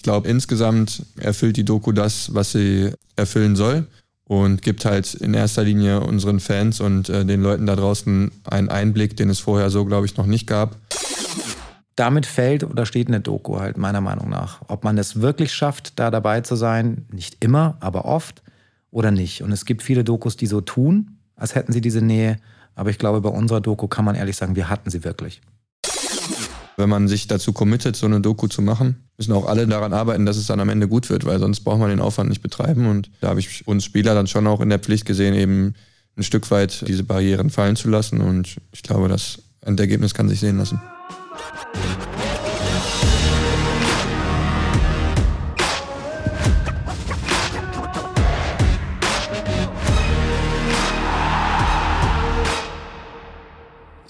Ich glaube, insgesamt erfüllt die Doku das, was sie erfüllen soll und gibt halt in erster Linie unseren Fans und äh, den Leuten da draußen einen Einblick, den es vorher so, glaube ich, noch nicht gab. Damit fällt oder steht eine Doku halt meiner Meinung nach. Ob man es wirklich schafft, da dabei zu sein, nicht immer, aber oft oder nicht. Und es gibt viele Dokus, die so tun, als hätten sie diese Nähe. Aber ich glaube, bei unserer Doku kann man ehrlich sagen, wir hatten sie wirklich. Wenn man sich dazu committet, so eine Doku zu machen, müssen auch alle daran arbeiten, dass es dann am Ende gut wird, weil sonst braucht man den Aufwand nicht betreiben. Und da habe ich uns Spieler dann schon auch in der Pflicht gesehen, eben ein Stück weit diese Barrieren fallen zu lassen. Und ich glaube, das Endergebnis kann sich sehen lassen.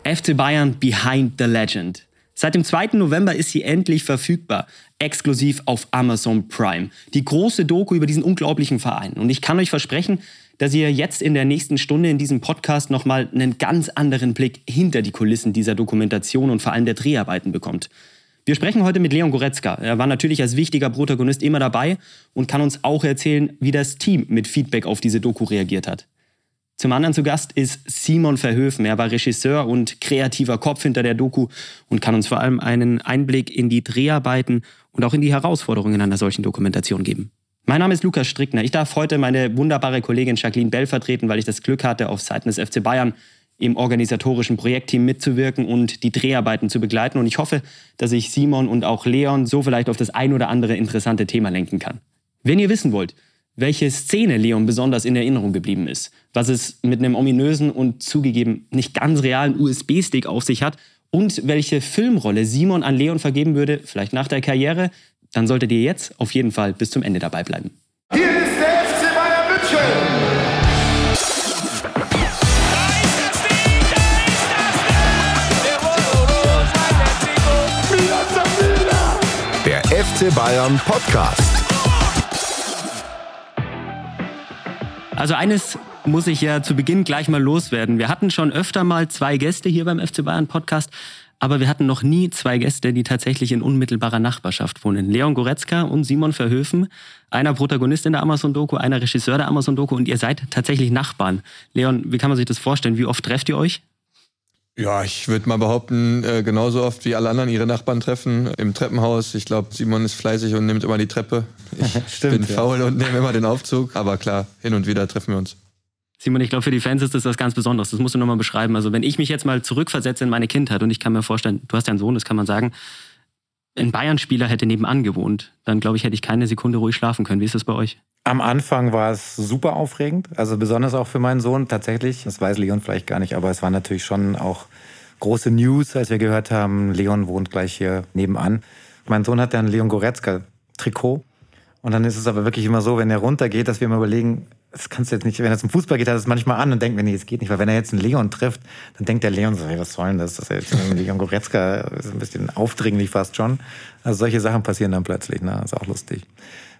FC Bayern Behind the Legend. Seit dem 2. November ist sie endlich verfügbar, exklusiv auf Amazon Prime. Die große Doku über diesen unglaublichen Verein. Und ich kann euch versprechen, dass ihr jetzt in der nächsten Stunde in diesem Podcast nochmal einen ganz anderen Blick hinter die Kulissen dieser Dokumentation und vor allem der Dreharbeiten bekommt. Wir sprechen heute mit Leon Goretzka. Er war natürlich als wichtiger Protagonist immer dabei und kann uns auch erzählen, wie das Team mit Feedback auf diese Doku reagiert hat. Zum anderen zu Gast ist Simon Verhöfen. Er war Regisseur und kreativer Kopf hinter der Doku und kann uns vor allem einen Einblick in die Dreharbeiten und auch in die Herausforderungen einer solchen Dokumentation geben. Mein Name ist Lukas Strickner. Ich darf heute meine wunderbare Kollegin Jacqueline Bell vertreten, weil ich das Glück hatte, auf Seiten des FC Bayern im organisatorischen Projektteam mitzuwirken und die Dreharbeiten zu begleiten. Und ich hoffe, dass ich Simon und auch Leon so vielleicht auf das ein oder andere interessante Thema lenken kann. Wenn ihr wissen wollt, welche Szene Leon besonders in Erinnerung geblieben ist, was es mit einem ominösen und zugegeben nicht ganz realen USB-Stick auf sich hat und welche Filmrolle Simon an Leon vergeben würde, vielleicht nach der Karriere, dann solltet ihr jetzt auf jeden Fall bis zum Ende dabei bleiben. Hier ist der FC Bayern München! Der FC Bayern Podcast. Also eines muss ich ja zu Beginn gleich mal loswerden. Wir hatten schon öfter mal zwei Gäste hier beim FC Bayern Podcast, aber wir hatten noch nie zwei Gäste, die tatsächlich in unmittelbarer Nachbarschaft wohnen. Leon Goretzka und Simon Verhöfen, einer Protagonist in der Amazon-Doku, einer Regisseur der Amazon-Doku und ihr seid tatsächlich Nachbarn. Leon, wie kann man sich das vorstellen? Wie oft trefft ihr euch? Ja, ich würde mal behaupten, äh, genauso oft wie alle anderen ihre Nachbarn treffen im Treppenhaus. Ich glaube, Simon ist fleißig und nimmt immer die Treppe. Ich Stimmt, bin faul und nehme immer den Aufzug. Aber klar, hin und wieder treffen wir uns. Simon, ich glaube, für die Fans ist das was ganz Besonderes. Das musst du nochmal beschreiben. Also, wenn ich mich jetzt mal zurückversetze in meine Kindheit und ich kann mir vorstellen, du hast ja einen Sohn, das kann man sagen, ein Bayern-Spieler hätte nebenan gewohnt, dann glaube ich, hätte ich keine Sekunde ruhig schlafen können. Wie ist das bei euch? Am Anfang war es super aufregend, also besonders auch für meinen Sohn tatsächlich. Das weiß Leon vielleicht gar nicht, aber es war natürlich schon auch große News, als wir gehört haben, Leon wohnt gleich hier nebenan. Mein Sohn hat ja ein Leon Goretzka-Trikot. Und dann ist es aber wirklich immer so, wenn er runtergeht, dass wir immer überlegen, das kannst du jetzt nicht, wenn er zum Fußball geht, hat es manchmal an und denkt, nee, es geht nicht, weil wenn er jetzt einen Leon trifft, dann denkt der Leon so, hey, was soll denn das? Das ist jetzt ein Leon Goretzka, ist ein bisschen aufdringlich fast schon. Also solche Sachen passieren dann plötzlich, ne? Ist auch lustig.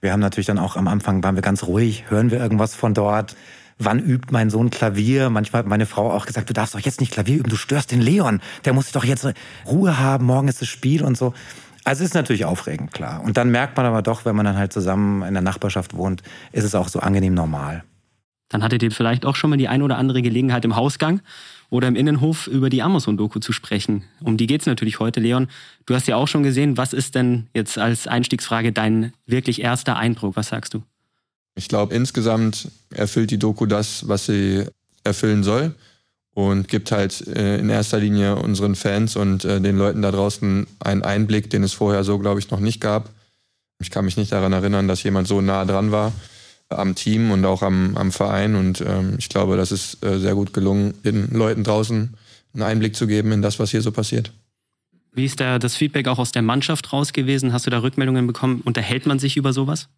Wir haben natürlich dann auch am Anfang waren wir ganz ruhig, hören wir irgendwas von dort. Wann übt mein Sohn Klavier? Manchmal hat meine Frau auch gesagt, du darfst doch jetzt nicht Klavier üben, du störst den Leon. Der muss doch jetzt Ruhe haben, morgen ist das Spiel und so. Also es ist natürlich aufregend, klar. Und dann merkt man aber doch, wenn man dann halt zusammen in der Nachbarschaft wohnt, ist es auch so angenehm normal. Dann hattet ihr vielleicht auch schon mal die ein oder andere Gelegenheit im Hausgang oder im Innenhof über die Amazon-Doku zu sprechen. Um die geht es natürlich heute, Leon. Du hast ja auch schon gesehen, was ist denn jetzt als Einstiegsfrage dein wirklich erster Eindruck? Was sagst du? Ich glaube, insgesamt erfüllt die Doku das, was sie erfüllen soll und gibt halt äh, in erster Linie unseren Fans und äh, den Leuten da draußen einen Einblick, den es vorher so, glaube ich, noch nicht gab. Ich kann mich nicht daran erinnern, dass jemand so nah dran war am Team und auch am, am Verein. Und ähm, ich glaube, das ist äh, sehr gut gelungen, den Leuten draußen einen Einblick zu geben in das, was hier so passiert. Wie ist da das Feedback auch aus der Mannschaft raus gewesen? Hast du da Rückmeldungen bekommen? Unterhält man sich über sowas?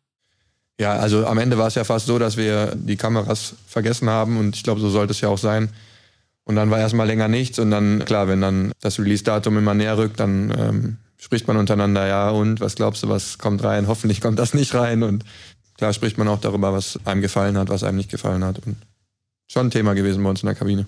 Ja, also am Ende war es ja fast so, dass wir die Kameras vergessen haben und ich glaube, so sollte es ja auch sein. Und dann war erstmal länger nichts und dann, klar, wenn dann das Release-Datum immer näher rückt, dann ähm, spricht man untereinander, ja, und was glaubst du, was kommt rein? Hoffentlich kommt das nicht rein und klar spricht man auch darüber, was einem gefallen hat, was einem nicht gefallen hat. Und schon ein Thema gewesen bei uns in der Kabine.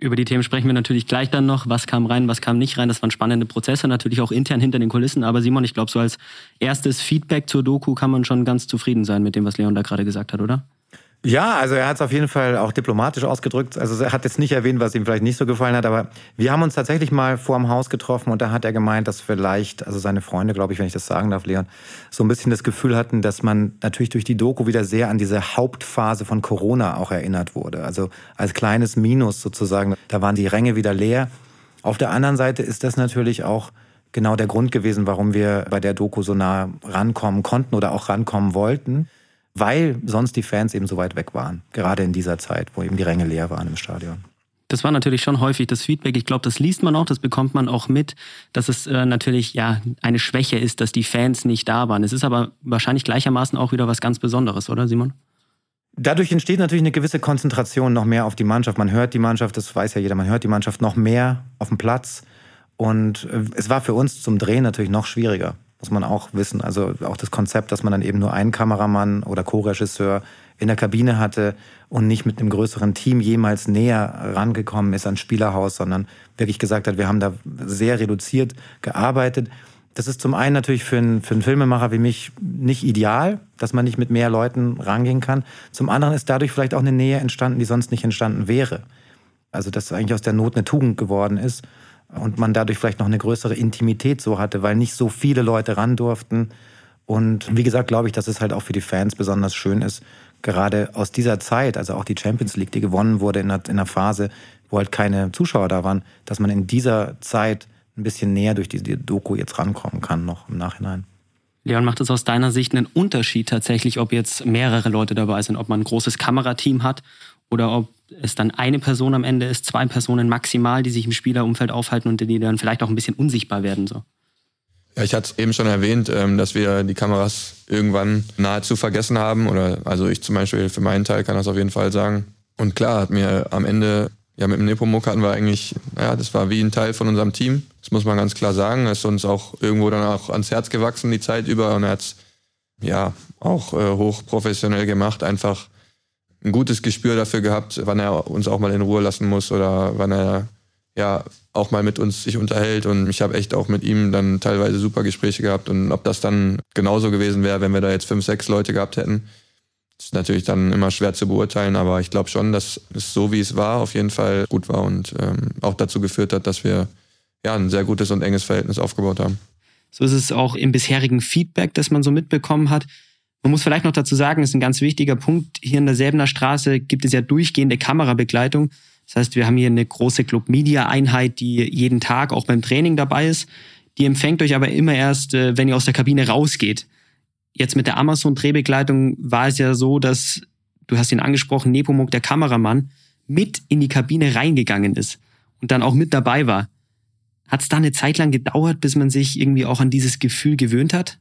Über die Themen sprechen wir natürlich gleich dann noch. Was kam rein, was kam nicht rein? Das waren spannende Prozesse, natürlich auch intern hinter den Kulissen. Aber Simon, ich glaube, so als erstes Feedback zur Doku kann man schon ganz zufrieden sein mit dem, was Leon da gerade gesagt hat, oder? Ja, also er hat es auf jeden Fall auch diplomatisch ausgedrückt. Also er hat jetzt nicht erwähnt, was ihm vielleicht nicht so gefallen hat, aber wir haben uns tatsächlich mal vor dem Haus getroffen und da hat er gemeint, dass vielleicht, also seine Freunde, glaube ich, wenn ich das sagen darf, Leon, so ein bisschen das Gefühl hatten, dass man natürlich durch die Doku wieder sehr an diese Hauptphase von Corona auch erinnert wurde. Also als kleines Minus sozusagen, da waren die Ränge wieder leer. Auf der anderen Seite ist das natürlich auch genau der Grund gewesen, warum wir bei der Doku so nah rankommen konnten oder auch rankommen wollten weil sonst die Fans eben so weit weg waren. Gerade in dieser Zeit, wo eben die Ränge leer waren im Stadion. Das war natürlich schon häufig das Feedback. Ich glaube, das liest man auch, das bekommt man auch mit, dass es äh, natürlich ja eine Schwäche ist, dass die Fans nicht da waren. Es ist aber wahrscheinlich gleichermaßen auch wieder was ganz Besonderes, oder Simon? Dadurch entsteht natürlich eine gewisse Konzentration noch mehr auf die Mannschaft. Man hört die Mannschaft, das weiß ja jeder, man hört die Mannschaft noch mehr auf dem Platz. Und äh, es war für uns zum Drehen natürlich noch schwieriger muss man auch wissen. Also auch das Konzept, dass man dann eben nur einen Kameramann oder Co-Regisseur in der Kabine hatte und nicht mit einem größeren Team jemals näher rangekommen ist ans Spielerhaus, sondern wirklich gesagt hat, wir haben da sehr reduziert gearbeitet. Das ist zum einen natürlich für einen, für einen Filmemacher wie mich nicht ideal, dass man nicht mit mehr Leuten rangehen kann. Zum anderen ist dadurch vielleicht auch eine Nähe entstanden, die sonst nicht entstanden wäre. Also dass eigentlich aus der Not eine Tugend geworden ist und man dadurch vielleicht noch eine größere Intimität so hatte, weil nicht so viele Leute ran durften. Und wie gesagt, glaube ich, dass es halt auch für die Fans besonders schön ist, gerade aus dieser Zeit, also auch die Champions League, die gewonnen wurde in einer, in einer Phase, wo halt keine Zuschauer da waren, dass man in dieser Zeit ein bisschen näher durch diese Doku jetzt rankommen kann, noch im Nachhinein. Leon, macht es aus deiner Sicht einen Unterschied tatsächlich, ob jetzt mehrere Leute dabei sind, ob man ein großes Kamerateam hat oder ob es dann eine Person am Ende ist, zwei Personen maximal, die sich im Spielerumfeld aufhalten und die dann vielleicht auch ein bisschen unsichtbar werden. So. Ja, ich hatte es eben schon erwähnt, ähm, dass wir die Kameras irgendwann nahezu vergessen haben. Oder also ich zum Beispiel für meinen Teil kann das auf jeden Fall sagen. Und klar, hat mir am Ende, ja, mit dem Nepomuk hatten wir eigentlich, ja, das war wie ein Teil von unserem Team. Das muss man ganz klar sagen. Er ist uns auch irgendwo dann auch ans Herz gewachsen die Zeit über und er hat es ja auch äh, hochprofessionell gemacht. Einfach ein gutes Gespür dafür gehabt, wann er uns auch mal in Ruhe lassen muss oder wann er ja auch mal mit uns sich unterhält. Und ich habe echt auch mit ihm dann teilweise super Gespräche gehabt. Und ob das dann genauso gewesen wäre, wenn wir da jetzt fünf, sechs Leute gehabt hätten, ist natürlich dann immer schwer zu beurteilen. Aber ich glaube schon, dass es so, wie es war, auf jeden Fall gut war und ähm, auch dazu geführt hat, dass wir ja ein sehr gutes und enges Verhältnis aufgebaut haben. So ist es auch im bisherigen Feedback, das man so mitbekommen hat. Man muss vielleicht noch dazu sagen, das ist ein ganz wichtiger Punkt. Hier in der Säbener Straße gibt es ja durchgehende Kamerabegleitung. Das heißt, wir haben hier eine große Club Media Einheit, die jeden Tag auch beim Training dabei ist. Die empfängt euch aber immer erst, äh, wenn ihr aus der Kabine rausgeht. Jetzt mit der Amazon Drehbegleitung war es ja so, dass du hast ihn angesprochen, Nepomuk, der Kameramann, mit in die Kabine reingegangen ist und dann auch mit dabei war. Hat es da eine Zeit lang gedauert, bis man sich irgendwie auch an dieses Gefühl gewöhnt hat?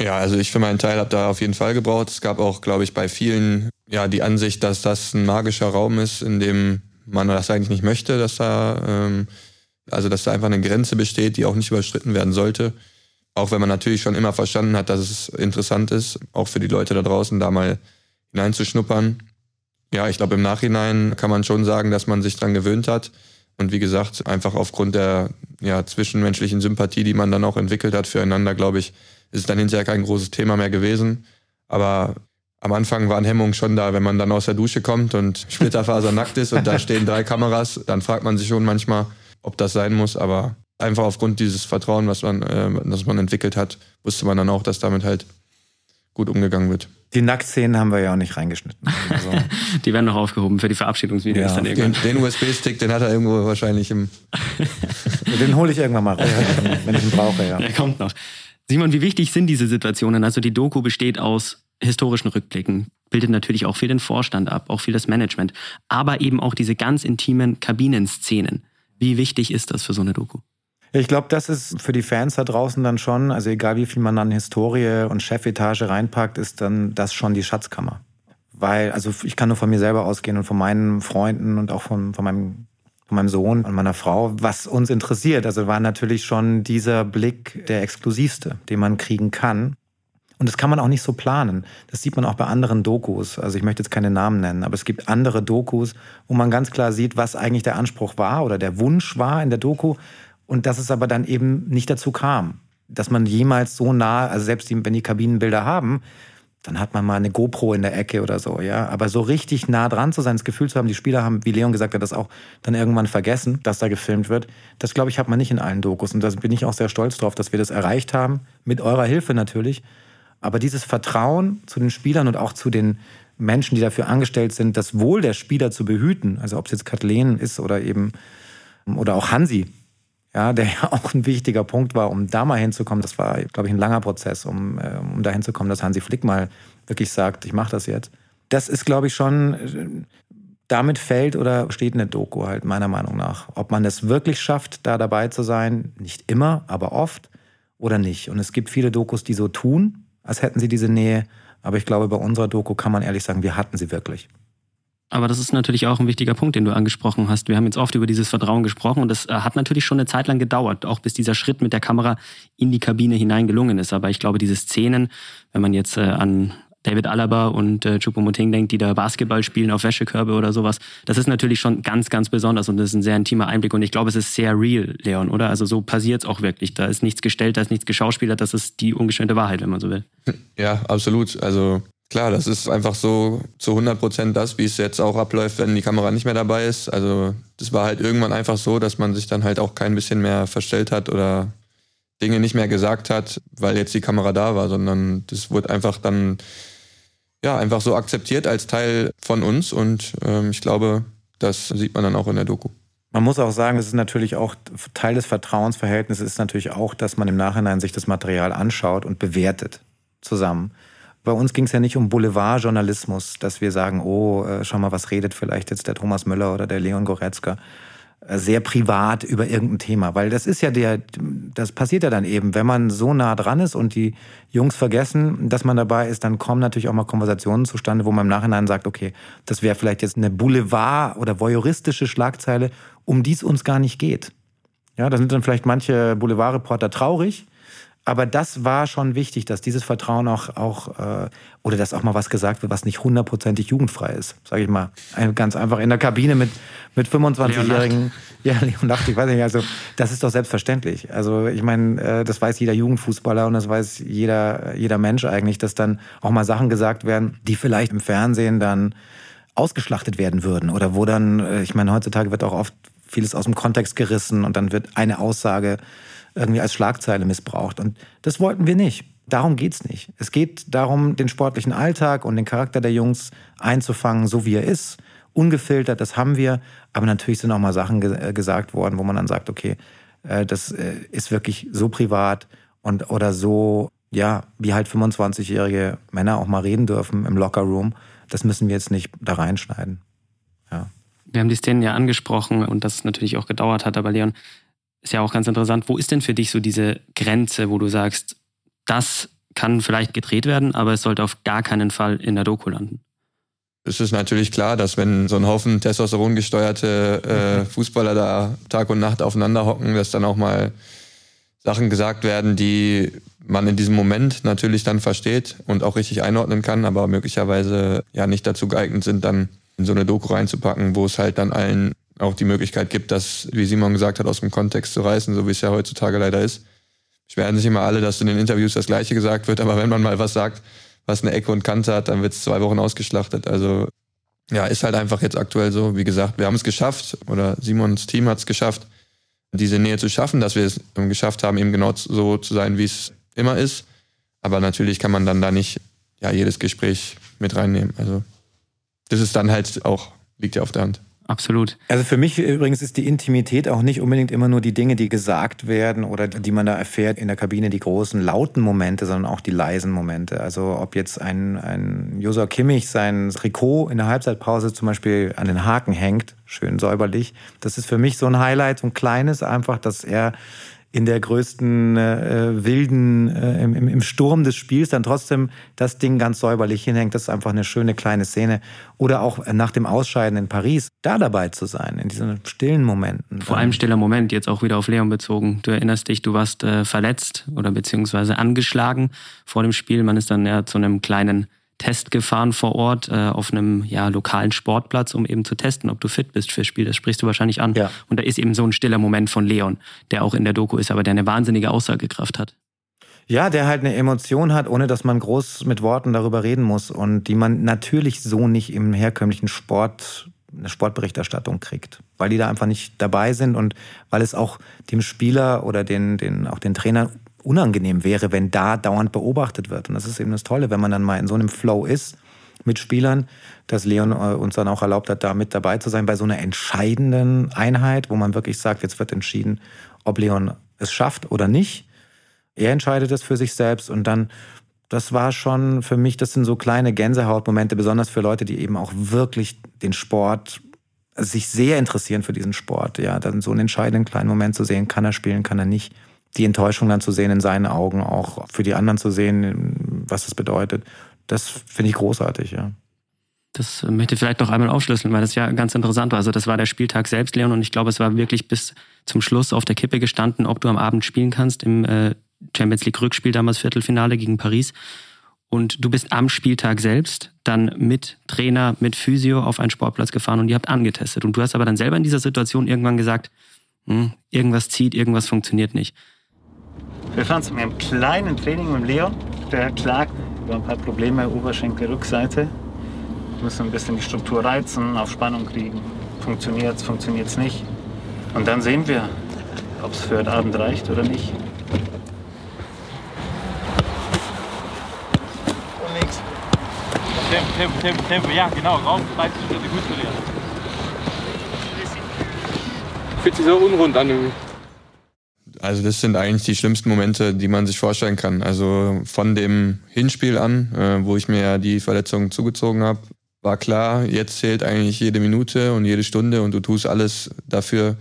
Ja, also ich für meinen Teil habe da auf jeden Fall gebraucht. Es gab auch, glaube ich, bei vielen ja die Ansicht, dass das ein magischer Raum ist, in dem man das eigentlich nicht möchte, dass da ähm, also dass da einfach eine Grenze besteht, die auch nicht überschritten werden sollte. Auch wenn man natürlich schon immer verstanden hat, dass es interessant ist, auch für die Leute da draußen da mal hineinzuschnuppern. Ja, ich glaube, im Nachhinein kann man schon sagen, dass man sich dran gewöhnt hat. Und wie gesagt, einfach aufgrund der ja, zwischenmenschlichen Sympathie, die man dann auch entwickelt hat füreinander, glaube ich, ist es dann hinterher kein großes Thema mehr gewesen. Aber am Anfang waren Hemmungen schon da, wenn man dann aus der Dusche kommt und Splitterfaser nackt ist und da stehen drei Kameras, dann fragt man sich schon manchmal, ob das sein muss. Aber einfach aufgrund dieses Vertrauen, was man, äh, das man entwickelt hat, wusste man dann auch, dass damit halt gut umgegangen wird. Die Nacktszenen haben wir ja auch nicht reingeschnitten. Also. die werden noch aufgehoben für die Verabschiedungsvideos ja, dann irgendwann. Den, den USB-Stick, den hat er irgendwo wahrscheinlich im. den hole ich irgendwann mal raus, wenn ich ihn brauche, ja. Der kommt noch. Simon, wie wichtig sind diese Situationen? Also die Doku besteht aus historischen Rückblicken, bildet natürlich auch viel den Vorstand ab, auch viel das Management, aber eben auch diese ganz intimen Kabinenszenen. Wie wichtig ist das für so eine Doku? Ich glaube, das ist für die Fans da draußen dann schon, also egal wie viel man an Historie und Chefetage reinpackt, ist dann das schon die Schatzkammer. Weil, also ich kann nur von mir selber ausgehen und von meinen Freunden und auch von, von meinem von meinem Sohn und meiner Frau, was uns interessiert. Also war natürlich schon dieser Blick der exklusivste, den man kriegen kann. Und das kann man auch nicht so planen. Das sieht man auch bei anderen Dokus. Also ich möchte jetzt keine Namen nennen, aber es gibt andere Dokus, wo man ganz klar sieht, was eigentlich der Anspruch war oder der Wunsch war in der Doku und dass es aber dann eben nicht dazu kam. Dass man jemals so nah, also selbst wenn die Kabinenbilder haben, dann hat man mal eine GoPro in der Ecke oder so, ja. Aber so richtig nah dran zu sein, das Gefühl zu haben, die Spieler haben, wie Leon gesagt hat, das auch dann irgendwann vergessen, dass da gefilmt wird. Das, glaube ich, hat man nicht in allen Dokus. Und da bin ich auch sehr stolz drauf, dass wir das erreicht haben. Mit eurer Hilfe natürlich. Aber dieses Vertrauen zu den Spielern und auch zu den Menschen, die dafür angestellt sind, das Wohl der Spieler zu behüten, also ob es jetzt Kathleen ist oder eben, oder auch Hansi, ja, der ja auch ein wichtiger Punkt war, um da mal hinzukommen. Das war, glaube ich, ein langer Prozess, um, äh, um da hinzukommen, dass Hansi Flick mal wirklich sagt, ich mache das jetzt. Das ist, glaube ich, schon, äh, damit fällt oder steht eine Doku halt meiner Meinung nach. Ob man es wirklich schafft, da dabei zu sein, nicht immer, aber oft oder nicht. Und es gibt viele Dokus, die so tun, als hätten sie diese Nähe. Aber ich glaube, bei unserer Doku kann man ehrlich sagen, wir hatten sie wirklich. Aber das ist natürlich auch ein wichtiger Punkt, den du angesprochen hast. Wir haben jetzt oft über dieses Vertrauen gesprochen und das äh, hat natürlich schon eine Zeit lang gedauert, auch bis dieser Schritt mit der Kamera in die Kabine hinein gelungen ist. Aber ich glaube, diese Szenen, wenn man jetzt äh, an David Alaba und äh, Choupo-Moting denkt, die da Basketball spielen auf Wäschekörbe oder sowas, das ist natürlich schon ganz, ganz besonders und das ist ein sehr intimer Einblick und ich glaube, es ist sehr real, Leon, oder? Also so passiert es auch wirklich. Da ist nichts gestellt, da ist nichts geschauspielert, das ist die ungeschönte Wahrheit, wenn man so will. Ja, absolut. Also Klar, das ist einfach so zu 100 Prozent das, wie es jetzt auch abläuft, wenn die Kamera nicht mehr dabei ist. Also das war halt irgendwann einfach so, dass man sich dann halt auch kein bisschen mehr verstellt hat oder Dinge nicht mehr gesagt hat, weil jetzt die Kamera da war, sondern das wurde einfach dann ja einfach so akzeptiert als Teil von uns und ähm, ich glaube, das sieht man dann auch in der Doku. Man muss auch sagen, es ist natürlich auch Teil des Vertrauensverhältnisses ist natürlich auch, dass man im Nachhinein sich das Material anschaut und bewertet zusammen. Bei uns ging es ja nicht um Boulevardjournalismus, dass wir sagen, oh, äh, schau mal, was redet vielleicht jetzt der Thomas Müller oder der Leon Goretzka äh, sehr privat über irgendein Thema, weil das ist ja der, das passiert ja dann eben, wenn man so nah dran ist und die Jungs vergessen, dass man dabei ist, dann kommen natürlich auch mal Konversationen zustande, wo man im Nachhinein sagt, okay, das wäre vielleicht jetzt eine Boulevard- oder voyeuristische Schlagzeile, um die es uns gar nicht geht. Ja, da sind dann vielleicht manche Boulevardreporter traurig, aber das war schon wichtig, dass dieses Vertrauen auch, auch äh, oder dass auch mal was gesagt wird, was nicht hundertprozentig jugendfrei ist, sage ich mal. Ganz einfach in der Kabine mit, mit 25-Jährigen. Ja, Leon Lacht, ich weiß nicht, also das ist doch selbstverständlich. Also ich meine, äh, das weiß jeder Jugendfußballer und das weiß jeder, jeder Mensch eigentlich, dass dann auch mal Sachen gesagt werden, die vielleicht im Fernsehen dann ausgeschlachtet werden würden. Oder wo dann, äh, ich meine, heutzutage wird auch oft vieles aus dem Kontext gerissen und dann wird eine Aussage irgendwie als Schlagzeile missbraucht. Und das wollten wir nicht. Darum geht es nicht. Es geht darum, den sportlichen Alltag und den Charakter der Jungs einzufangen, so wie er ist. Ungefiltert, das haben wir. Aber natürlich sind auch mal Sachen ge äh, gesagt worden, wo man dann sagt, okay, äh, das äh, ist wirklich so privat und oder so, ja, wie halt 25-jährige Männer auch mal reden dürfen im Lockerroom. Das müssen wir jetzt nicht da reinschneiden. Ja. Wir haben die Szenen ja angesprochen und das natürlich auch gedauert hat, aber Leon, ist ja auch ganz interessant. Wo ist denn für dich so diese Grenze, wo du sagst, das kann vielleicht gedreht werden, aber es sollte auf gar keinen Fall in der Doku landen? Es ist natürlich klar, dass wenn so ein Haufen Testosteron gesteuerte äh, Fußballer da Tag und Nacht aufeinander hocken, dass dann auch mal Sachen gesagt werden, die man in diesem Moment natürlich dann versteht und auch richtig einordnen kann, aber möglicherweise ja nicht dazu geeignet sind, dann in so eine Doku reinzupacken, wo es halt dann allen auch die Möglichkeit gibt, das, wie Simon gesagt hat, aus dem Kontext zu reißen, so wie es ja heutzutage leider ist. Beschweren sich immer alle, dass in den Interviews das Gleiche gesagt wird, aber wenn man mal was sagt, was eine Ecke und Kante hat, dann wird es zwei Wochen ausgeschlachtet. Also ja, ist halt einfach jetzt aktuell so. Wie gesagt, wir haben es geschafft oder Simons Team hat es geschafft, diese Nähe zu schaffen, dass wir es geschafft haben, eben genau so zu sein, wie es immer ist. Aber natürlich kann man dann da nicht ja, jedes Gespräch mit reinnehmen. Also das ist dann halt auch, liegt ja auf der Hand. Absolut. Also für mich übrigens ist die Intimität auch nicht unbedingt immer nur die Dinge, die gesagt werden oder die man da erfährt in der Kabine, die großen lauten Momente, sondern auch die leisen Momente. Also ob jetzt ein, ein Josua Kimmich sein Trikot in der Halbzeitpause zum Beispiel an den Haken hängt, schön säuberlich. Das ist für mich so ein Highlight, so ein kleines einfach, dass er in der größten äh, wilden, äh, im, im Sturm des Spiels dann trotzdem das Ding ganz säuberlich hinhängt. Das ist einfach eine schöne kleine Szene. Oder auch nach dem Ausscheiden in Paris, da dabei zu sein, in diesen stillen Momenten. Vor allem stiller Moment, jetzt auch wieder auf Leon bezogen. Du erinnerst dich, du warst äh, verletzt oder beziehungsweise angeschlagen vor dem Spiel. Man ist dann ja zu einem kleinen Test gefahren vor Ort äh, auf einem ja, lokalen Sportplatz, um eben zu testen, ob du fit bist fürs Spiel. Das sprichst du wahrscheinlich an. Ja. Und da ist eben so ein stiller Moment von Leon, der auch in der Doku ist, aber der eine wahnsinnige Aussagekraft hat. Ja, der halt eine Emotion hat, ohne dass man groß mit Worten darüber reden muss und die man natürlich so nicht im herkömmlichen Sport eine Sportberichterstattung kriegt, weil die da einfach nicht dabei sind und weil es auch dem Spieler oder den, den, auch den Trainern unangenehm wäre, wenn da dauernd beobachtet wird. Und das ist eben das Tolle, wenn man dann mal in so einem Flow ist mit Spielern, dass Leon äh, uns dann auch erlaubt hat, da mit dabei zu sein bei so einer entscheidenden Einheit, wo man wirklich sagt, jetzt wird entschieden, ob Leon es schafft oder nicht. Er entscheidet es für sich selbst und dann, das war schon für mich, das sind so kleine Gänsehautmomente, besonders für Leute, die eben auch wirklich den Sport sich sehr interessieren für diesen Sport. Ja, dann so einen entscheidenden kleinen Moment zu sehen, kann er spielen, kann er nicht die Enttäuschung dann zu sehen in seinen Augen, auch für die anderen zu sehen, was das bedeutet, das finde ich großartig, ja. Das möchte ich vielleicht noch einmal aufschlüsseln, weil das ja ganz interessant war. Also das war der Spieltag selbst, Leon, und ich glaube, es war wirklich bis zum Schluss auf der Kippe gestanden, ob du am Abend spielen kannst im äh, Champions League Rückspiel, damals Viertelfinale gegen Paris. Und du bist am Spieltag selbst dann mit Trainer, mit Physio auf einen Sportplatz gefahren und ihr habt angetestet. Und du hast aber dann selber in dieser Situation irgendwann gesagt, hm, irgendwas zieht, irgendwas funktioniert nicht. Wir fahren zu einem kleinen Training mit Leon. Der klagt über ein paar Probleme, Oberschenkelrückseite. Wir müssen ein bisschen die Struktur reizen, auf Spannung kriegen. Funktioniert es, funktioniert es nicht. Und dann sehen wir, ob es für den Abend reicht oder nicht. Und links. Tempo, Tempo, Tempo, Tempo. Ja, genau. Raum, 30 Schritte gut für dir. Fühlt sich so unrund an irgendwie. Also das sind eigentlich die schlimmsten Momente, die man sich vorstellen kann. Also von dem Hinspiel an, äh, wo ich mir ja die Verletzung zugezogen habe, war klar, jetzt zählt eigentlich jede Minute und jede Stunde und du tust alles dafür,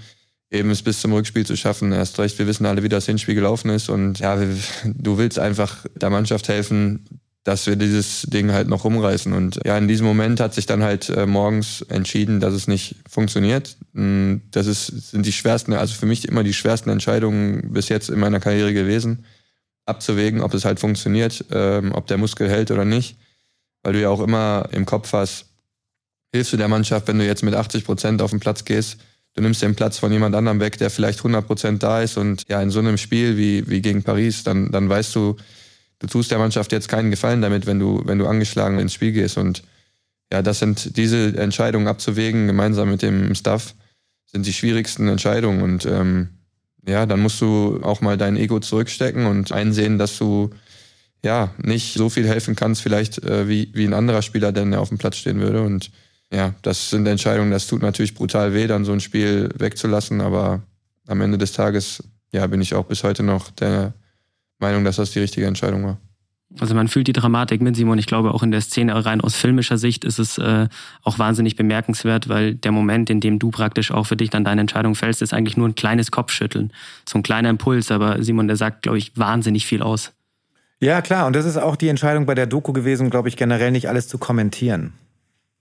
eben es bis zum Rückspiel zu schaffen. Erst recht, wir wissen alle, wie das Hinspiel gelaufen ist und ja, du willst einfach der Mannschaft helfen, dass wir dieses Ding halt noch rumreißen. Und ja, in diesem Moment hat sich dann halt äh, morgens entschieden, dass es nicht funktioniert. Mm, das ist, sind die schwersten, also für mich immer die schwersten Entscheidungen bis jetzt in meiner Karriere gewesen, abzuwägen, ob es halt funktioniert, ähm, ob der Muskel hält oder nicht. Weil du ja auch immer im Kopf hast, hilfst du der Mannschaft, wenn du jetzt mit 80 Prozent auf den Platz gehst, du nimmst den Platz von jemand anderem weg, der vielleicht 100 Prozent da ist und ja, in so einem Spiel wie, wie gegen Paris, dann, dann weißt du, du tust der Mannschaft jetzt keinen Gefallen damit, wenn du, wenn du angeschlagen ins Spiel gehst. Und ja, das sind diese Entscheidungen abzuwägen, gemeinsam mit dem Staff, sind die schwierigsten Entscheidungen. Und ähm, ja, dann musst du auch mal dein Ego zurückstecken und einsehen, dass du ja nicht so viel helfen kannst, vielleicht äh, wie, wie ein anderer Spieler, der auf dem Platz stehen würde. Und ja, das sind Entscheidungen, das tut natürlich brutal weh, dann so ein Spiel wegzulassen, aber am Ende des Tages ja, bin ich auch bis heute noch der Meinung, dass das die richtige Entscheidung war. Also man fühlt die Dramatik mit Simon. Ich glaube, auch in der Szene rein aus filmischer Sicht ist es äh, auch wahnsinnig bemerkenswert, weil der Moment, in dem du praktisch auch für dich dann deine Entscheidung fällst, ist eigentlich nur ein kleines Kopfschütteln. So ein kleiner Impuls, aber Simon, der sagt, glaube ich, wahnsinnig viel aus. Ja, klar. Und das ist auch die Entscheidung bei der Doku gewesen, glaube ich, generell nicht alles zu kommentieren.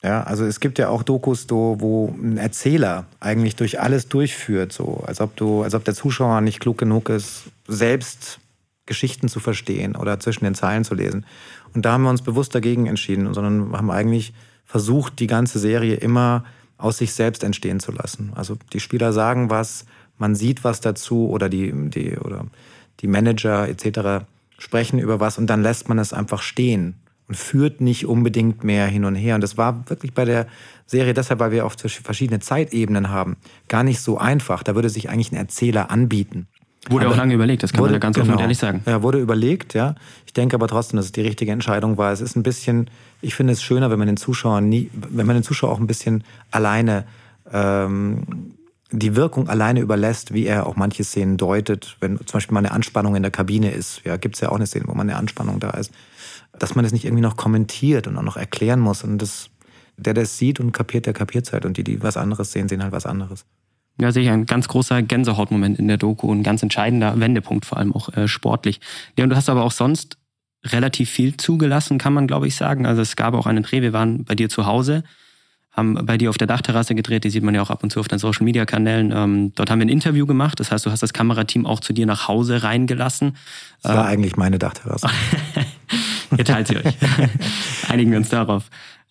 Ja, also es gibt ja auch Dokus, wo ein Erzähler eigentlich durch alles durchführt, so als ob du, als ob der Zuschauer nicht klug genug ist, selbst Geschichten zu verstehen oder zwischen den Zeilen zu lesen. Und da haben wir uns bewusst dagegen entschieden, sondern haben eigentlich versucht, die ganze Serie immer aus sich selbst entstehen zu lassen. Also die Spieler sagen was, man sieht was dazu oder die, die, oder die Manager etc. sprechen über was und dann lässt man es einfach stehen und führt nicht unbedingt mehr hin und her. Und das war wirklich bei der Serie deshalb, weil wir auch verschiedene Zeitebenen haben, gar nicht so einfach. Da würde sich eigentlich ein Erzähler anbieten. Wurde aber auch lange überlegt, das kann wurde, man ja ganz genau, offen und ehrlich sagen. Ja, wurde überlegt, ja. Ich denke aber trotzdem, dass es die richtige Entscheidung war. Es ist ein bisschen, ich finde es schöner, wenn man den Zuschauer nie, wenn man den Zuschauer auch ein bisschen alleine ähm, die Wirkung alleine überlässt, wie er auch manche Szenen deutet, wenn zum Beispiel mal eine Anspannung in der Kabine ist. Ja, gibt es ja auch eine Szene, wo mal eine Anspannung da ist. Dass man das nicht irgendwie noch kommentiert und auch noch erklären muss. Und das, der, der es sieht und kapiert, der kapiert halt. Und die, die was anderes sehen, sehen halt was anderes. Ja, sicher ein ganz großer Gänsehautmoment in der Doku und ein ganz entscheidender Wendepunkt, vor allem auch äh, sportlich. Ja, und du hast aber auch sonst relativ viel zugelassen, kann man glaube ich sagen. Also es gab auch einen Dreh, wir waren bei dir zu Hause, haben bei dir auf der Dachterrasse gedreht, die sieht man ja auch ab und zu auf deinen Social Media Kanälen. Ähm, dort haben wir ein Interview gemacht, das heißt, du hast das Kamerateam auch zu dir nach Hause reingelassen. Das war äh, eigentlich meine Dachterrasse. Ihr teilt sie euch. Einigen wir uns darauf.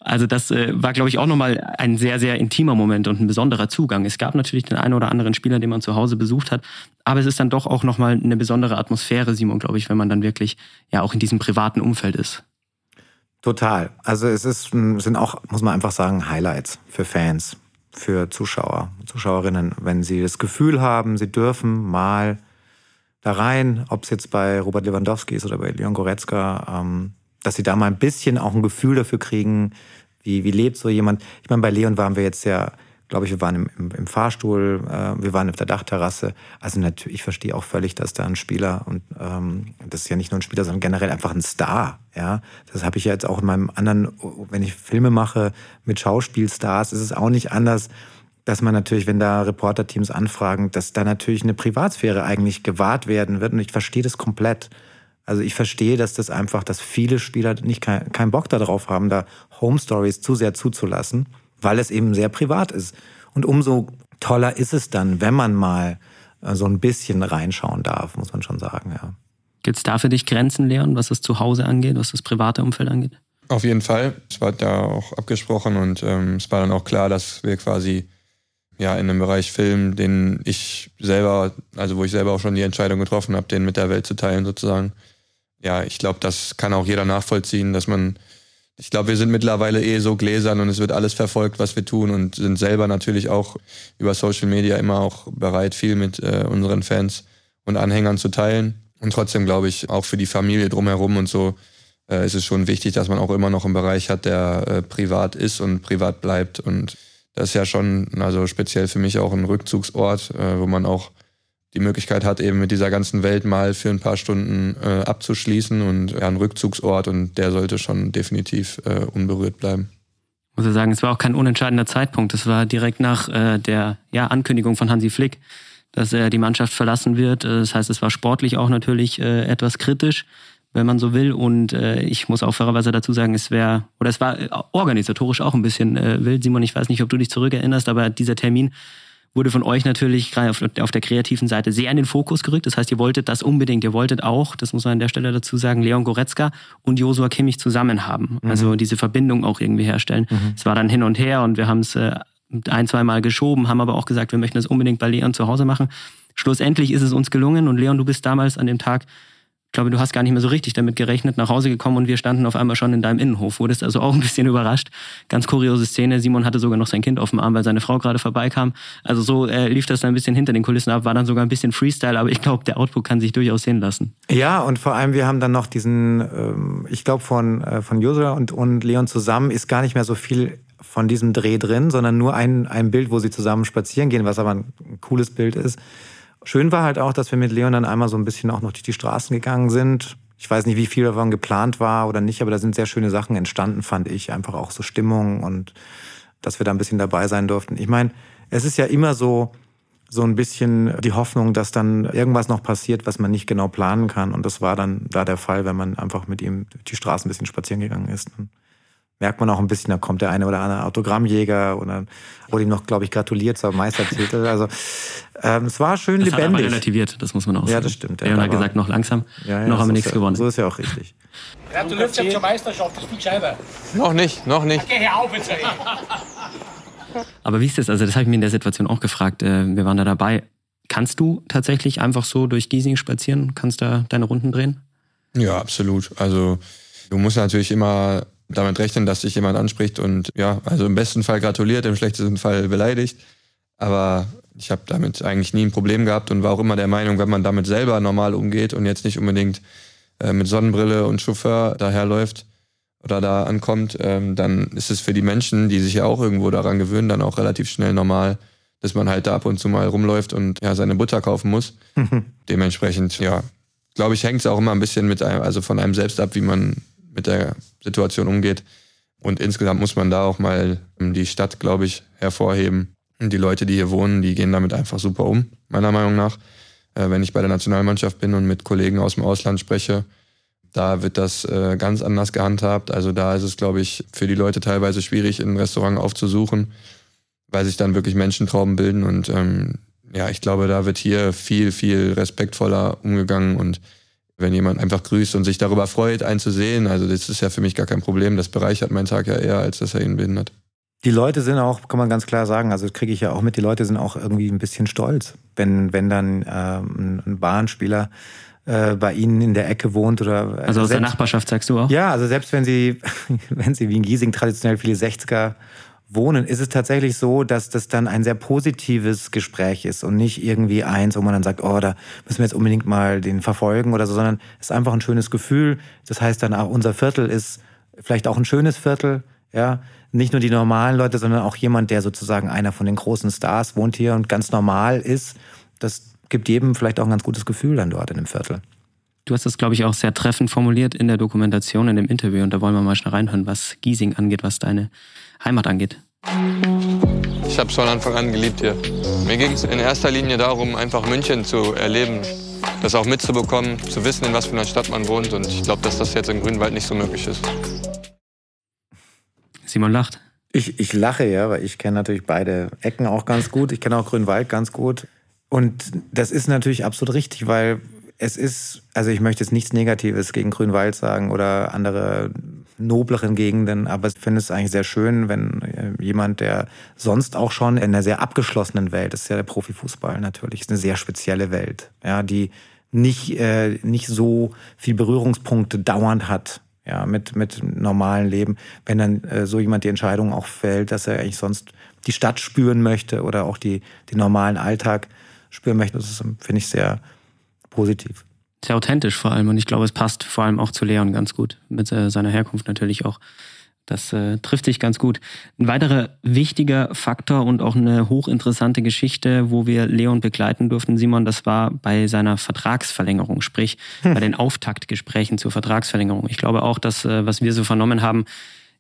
Also das äh, war, glaube ich, auch nochmal ein sehr, sehr intimer Moment und ein besonderer Zugang. Es gab natürlich den einen oder anderen Spieler, den man zu Hause besucht hat, aber es ist dann doch auch nochmal eine besondere Atmosphäre, Simon, glaube ich, wenn man dann wirklich ja auch in diesem privaten Umfeld ist. Total. Also es ist, sind auch, muss man einfach sagen, Highlights für Fans, für Zuschauer, Zuschauerinnen, wenn sie das Gefühl haben, sie dürfen mal da rein, ob es jetzt bei Robert Lewandowski ist oder bei Leon Goretzka, ähm, dass sie da mal ein bisschen auch ein Gefühl dafür kriegen, wie, wie lebt so jemand. Ich meine, bei Leon waren wir jetzt ja, glaube ich, wir waren im, im, im Fahrstuhl, äh, wir waren auf der Dachterrasse. Also natürlich, ich verstehe auch völlig, dass da ein Spieler, und ähm, das ist ja nicht nur ein Spieler, sondern generell einfach ein Star. Ja, Das habe ich ja jetzt auch in meinem anderen, wenn ich Filme mache mit Schauspielstars, ist es auch nicht anders dass man natürlich, wenn da Reporterteams anfragen, dass da natürlich eine Privatsphäre eigentlich gewahrt werden wird. Und ich verstehe das komplett. Also ich verstehe, dass das einfach, dass viele Spieler nicht keinen kein Bock darauf haben, da Home Stories zu sehr zuzulassen, weil es eben sehr privat ist. Und umso toller ist es dann, wenn man mal äh, so ein bisschen reinschauen darf, muss man schon sagen, ja. Gibt es da für dich Grenzen, Leon, was das Zuhause angeht, was das private Umfeld angeht? Auf jeden Fall. Es war da auch abgesprochen und ähm, es war dann auch klar, dass wir quasi ja in einem Bereich Film, den ich selber, also wo ich selber auch schon die Entscheidung getroffen habe, den mit der Welt zu teilen sozusagen, ja, ich glaube, das kann auch jeder nachvollziehen, dass man, ich glaube, wir sind mittlerweile eh so gläsern und es wird alles verfolgt, was wir tun und sind selber natürlich auch über Social Media immer auch bereit, viel mit äh, unseren Fans und Anhängern zu teilen. Und trotzdem glaube ich, auch für die Familie drumherum und so äh, ist es schon wichtig, dass man auch immer noch einen Bereich hat, der äh, privat ist und privat bleibt. Und das ist ja schon, also speziell für mich auch ein Rückzugsort, äh, wo man auch die Möglichkeit hat, eben mit dieser ganzen Welt mal für ein paar Stunden äh, abzuschließen und ja, ein Rückzugsort und der sollte schon definitiv äh, unberührt bleiben. Ich muss sagen, es war auch kein unentscheidender Zeitpunkt. Es war direkt nach äh, der ja, Ankündigung von Hansi Flick, dass er die Mannschaft verlassen wird. Äh, das heißt, es war sportlich auch natürlich äh, etwas kritisch, wenn man so will. Und äh, ich muss auch fairerweise dazu sagen, es wäre, oder es war organisatorisch auch ein bisschen wild. Simon, ich weiß nicht, ob du dich zurückerinnerst, aber dieser Termin wurde von euch natürlich gerade auf, auf, der kreativen Seite sehr in den Fokus gerückt. Das heißt, ihr wolltet das unbedingt. Ihr wolltet auch, das muss man an der Stelle dazu sagen, Leon Goretzka und Josua Kimmich zusammen haben. Mhm. Also diese Verbindung auch irgendwie herstellen. Mhm. Es war dann hin und her und wir haben es äh, ein, zwei Mal geschoben, haben aber auch gesagt, wir möchten das unbedingt bei Leon zu Hause machen. Schlussendlich ist es uns gelungen und Leon, du bist damals an dem Tag glaube, du hast gar nicht mehr so richtig damit gerechnet, nach Hause gekommen und wir standen auf einmal schon in deinem Innenhof. Wurdest also auch ein bisschen überrascht. Ganz kuriose Szene. Simon hatte sogar noch sein Kind auf dem Arm, weil seine Frau gerade vorbeikam. Also so äh, lief das dann ein bisschen hinter den Kulissen ab, war dann sogar ein bisschen Freestyle, aber ich glaube, der Output kann sich durchaus sehen lassen. Ja, und vor allem, wir haben dann noch diesen, ähm, ich glaube, von, äh, von Josua und, und Leon zusammen ist gar nicht mehr so viel von diesem Dreh drin, sondern nur ein, ein Bild, wo sie zusammen spazieren gehen, was aber ein cooles Bild ist. Schön war halt auch, dass wir mit Leon dann einmal so ein bisschen auch noch durch die Straßen gegangen sind. Ich weiß nicht, wie viel davon geplant war oder nicht, aber da sind sehr schöne Sachen entstanden, fand ich. Einfach auch so Stimmung und dass wir da ein bisschen dabei sein durften. Ich meine, es ist ja immer so, so ein bisschen die Hoffnung, dass dann irgendwas noch passiert, was man nicht genau planen kann. Und das war dann da der Fall, wenn man einfach mit ihm durch die Straßen ein bisschen spazieren gegangen ist merkt man auch ein bisschen, da kommt der eine oder andere Autogrammjäger und dann wurde ihm noch, glaube ich, gratuliert zum Meistertitel. Also ähm, es war schön das lebendig. Hat aber relativiert, das muss man auch sagen. Ja, das stimmt. Ja, hat gesagt, noch langsam, ja, ja, noch haben wir nichts ja, gewonnen. So ist ja auch richtig. Gratuliert zur Meisterschaft, das ist viel gescheiter. Noch nicht, noch nicht. Okay, hör auf jetzt. Aber wie ist das? Also das habe ich mir in der Situation auch gefragt. Äh, wir waren da dabei. Kannst du tatsächlich einfach so durch Giesing spazieren? Kannst da deine Runden drehen? Ja, absolut. Also du musst natürlich immer damit rechnen, dass sich jemand anspricht und ja, also im besten Fall gratuliert, im schlechtesten Fall beleidigt. Aber ich habe damit eigentlich nie ein Problem gehabt und war auch immer der Meinung, wenn man damit selber normal umgeht und jetzt nicht unbedingt äh, mit Sonnenbrille und Chauffeur daherläuft oder da ankommt, ähm, dann ist es für die Menschen, die sich ja auch irgendwo daran gewöhnen, dann auch relativ schnell normal, dass man halt da ab und zu mal rumläuft und ja seine Butter kaufen muss. Dementsprechend, ja, glaube ich, hängt es auch immer ein bisschen mit einem, also von einem selbst ab, wie man mit der Situation umgeht. Und insgesamt muss man da auch mal die Stadt, glaube ich, hervorheben. Die Leute, die hier wohnen, die gehen damit einfach super um, meiner Meinung nach. Äh, wenn ich bei der Nationalmannschaft bin und mit Kollegen aus dem Ausland spreche, da wird das äh, ganz anders gehandhabt. Also da ist es, glaube ich, für die Leute teilweise schwierig, ein Restaurant aufzusuchen, weil sich dann wirklich Menschentrauben bilden. Und ähm, ja, ich glaube, da wird hier viel, viel respektvoller umgegangen und wenn jemand einfach grüßt und sich darüber freut, einen zu sehen, also das ist ja für mich gar kein Problem. Das bereichert meinen Tag ja eher, als dass er ihn behindert. Die Leute sind auch, kann man ganz klar sagen, also kriege ich ja auch mit, die Leute sind auch irgendwie ein bisschen stolz, wenn, wenn dann ähm, ein Bahnspieler äh, bei ihnen in der Ecke wohnt oder also aus selbst, der Nachbarschaft sagst du auch? Ja, also selbst wenn sie wenn sie wie in Giesing traditionell viele 60er wohnen, ist es tatsächlich so, dass das dann ein sehr positives Gespräch ist und nicht irgendwie eins, wo man dann sagt, oh, da müssen wir jetzt unbedingt mal den verfolgen oder so, sondern es ist einfach ein schönes Gefühl. Das heißt dann auch, unser Viertel ist vielleicht auch ein schönes Viertel, ja. Nicht nur die normalen Leute, sondern auch jemand, der sozusagen einer von den großen Stars wohnt hier und ganz normal ist. Das gibt jedem vielleicht auch ein ganz gutes Gefühl dann dort in dem Viertel. Du hast das, glaube ich, auch sehr treffend formuliert in der Dokumentation, in dem Interview. Und da wollen wir mal schnell reinhören, was Giesing angeht, was deine Heimat angeht. Ich habe es von Anfang an geliebt hier. Mir ging es in erster Linie darum, einfach München zu erleben, das auch mitzubekommen, zu wissen, in was für einer Stadt man wohnt. Und ich glaube, dass das jetzt in Grünwald nicht so möglich ist. Simon lacht. Ich, ich lache ja, weil ich kenne natürlich beide Ecken auch ganz gut. Ich kenne auch Grünwald ganz gut. Und das ist natürlich absolut richtig, weil es ist, also ich möchte jetzt nichts Negatives gegen Grünwald sagen oder andere nobleren Gegenden, aber ich finde es eigentlich sehr schön, wenn äh, jemand, der sonst auch schon in einer sehr abgeschlossenen Welt, das ist ja der Profifußball natürlich, ist eine sehr spezielle Welt, ja, die nicht, äh, nicht so viel Berührungspunkte dauernd hat, ja, mit, mit normalen Leben, wenn dann äh, so jemand die Entscheidung auch fällt, dass er eigentlich sonst die Stadt spüren möchte oder auch die, den normalen Alltag spüren möchte, das finde ich sehr positiv sehr authentisch vor allem. Und ich glaube, es passt vor allem auch zu Leon ganz gut. Mit äh, seiner Herkunft natürlich auch. Das äh, trifft sich ganz gut. Ein weiterer wichtiger Faktor und auch eine hochinteressante Geschichte, wo wir Leon begleiten durften, Simon, das war bei seiner Vertragsverlängerung, sprich hm. bei den Auftaktgesprächen zur Vertragsverlängerung. Ich glaube auch, dass, äh, was wir so vernommen haben,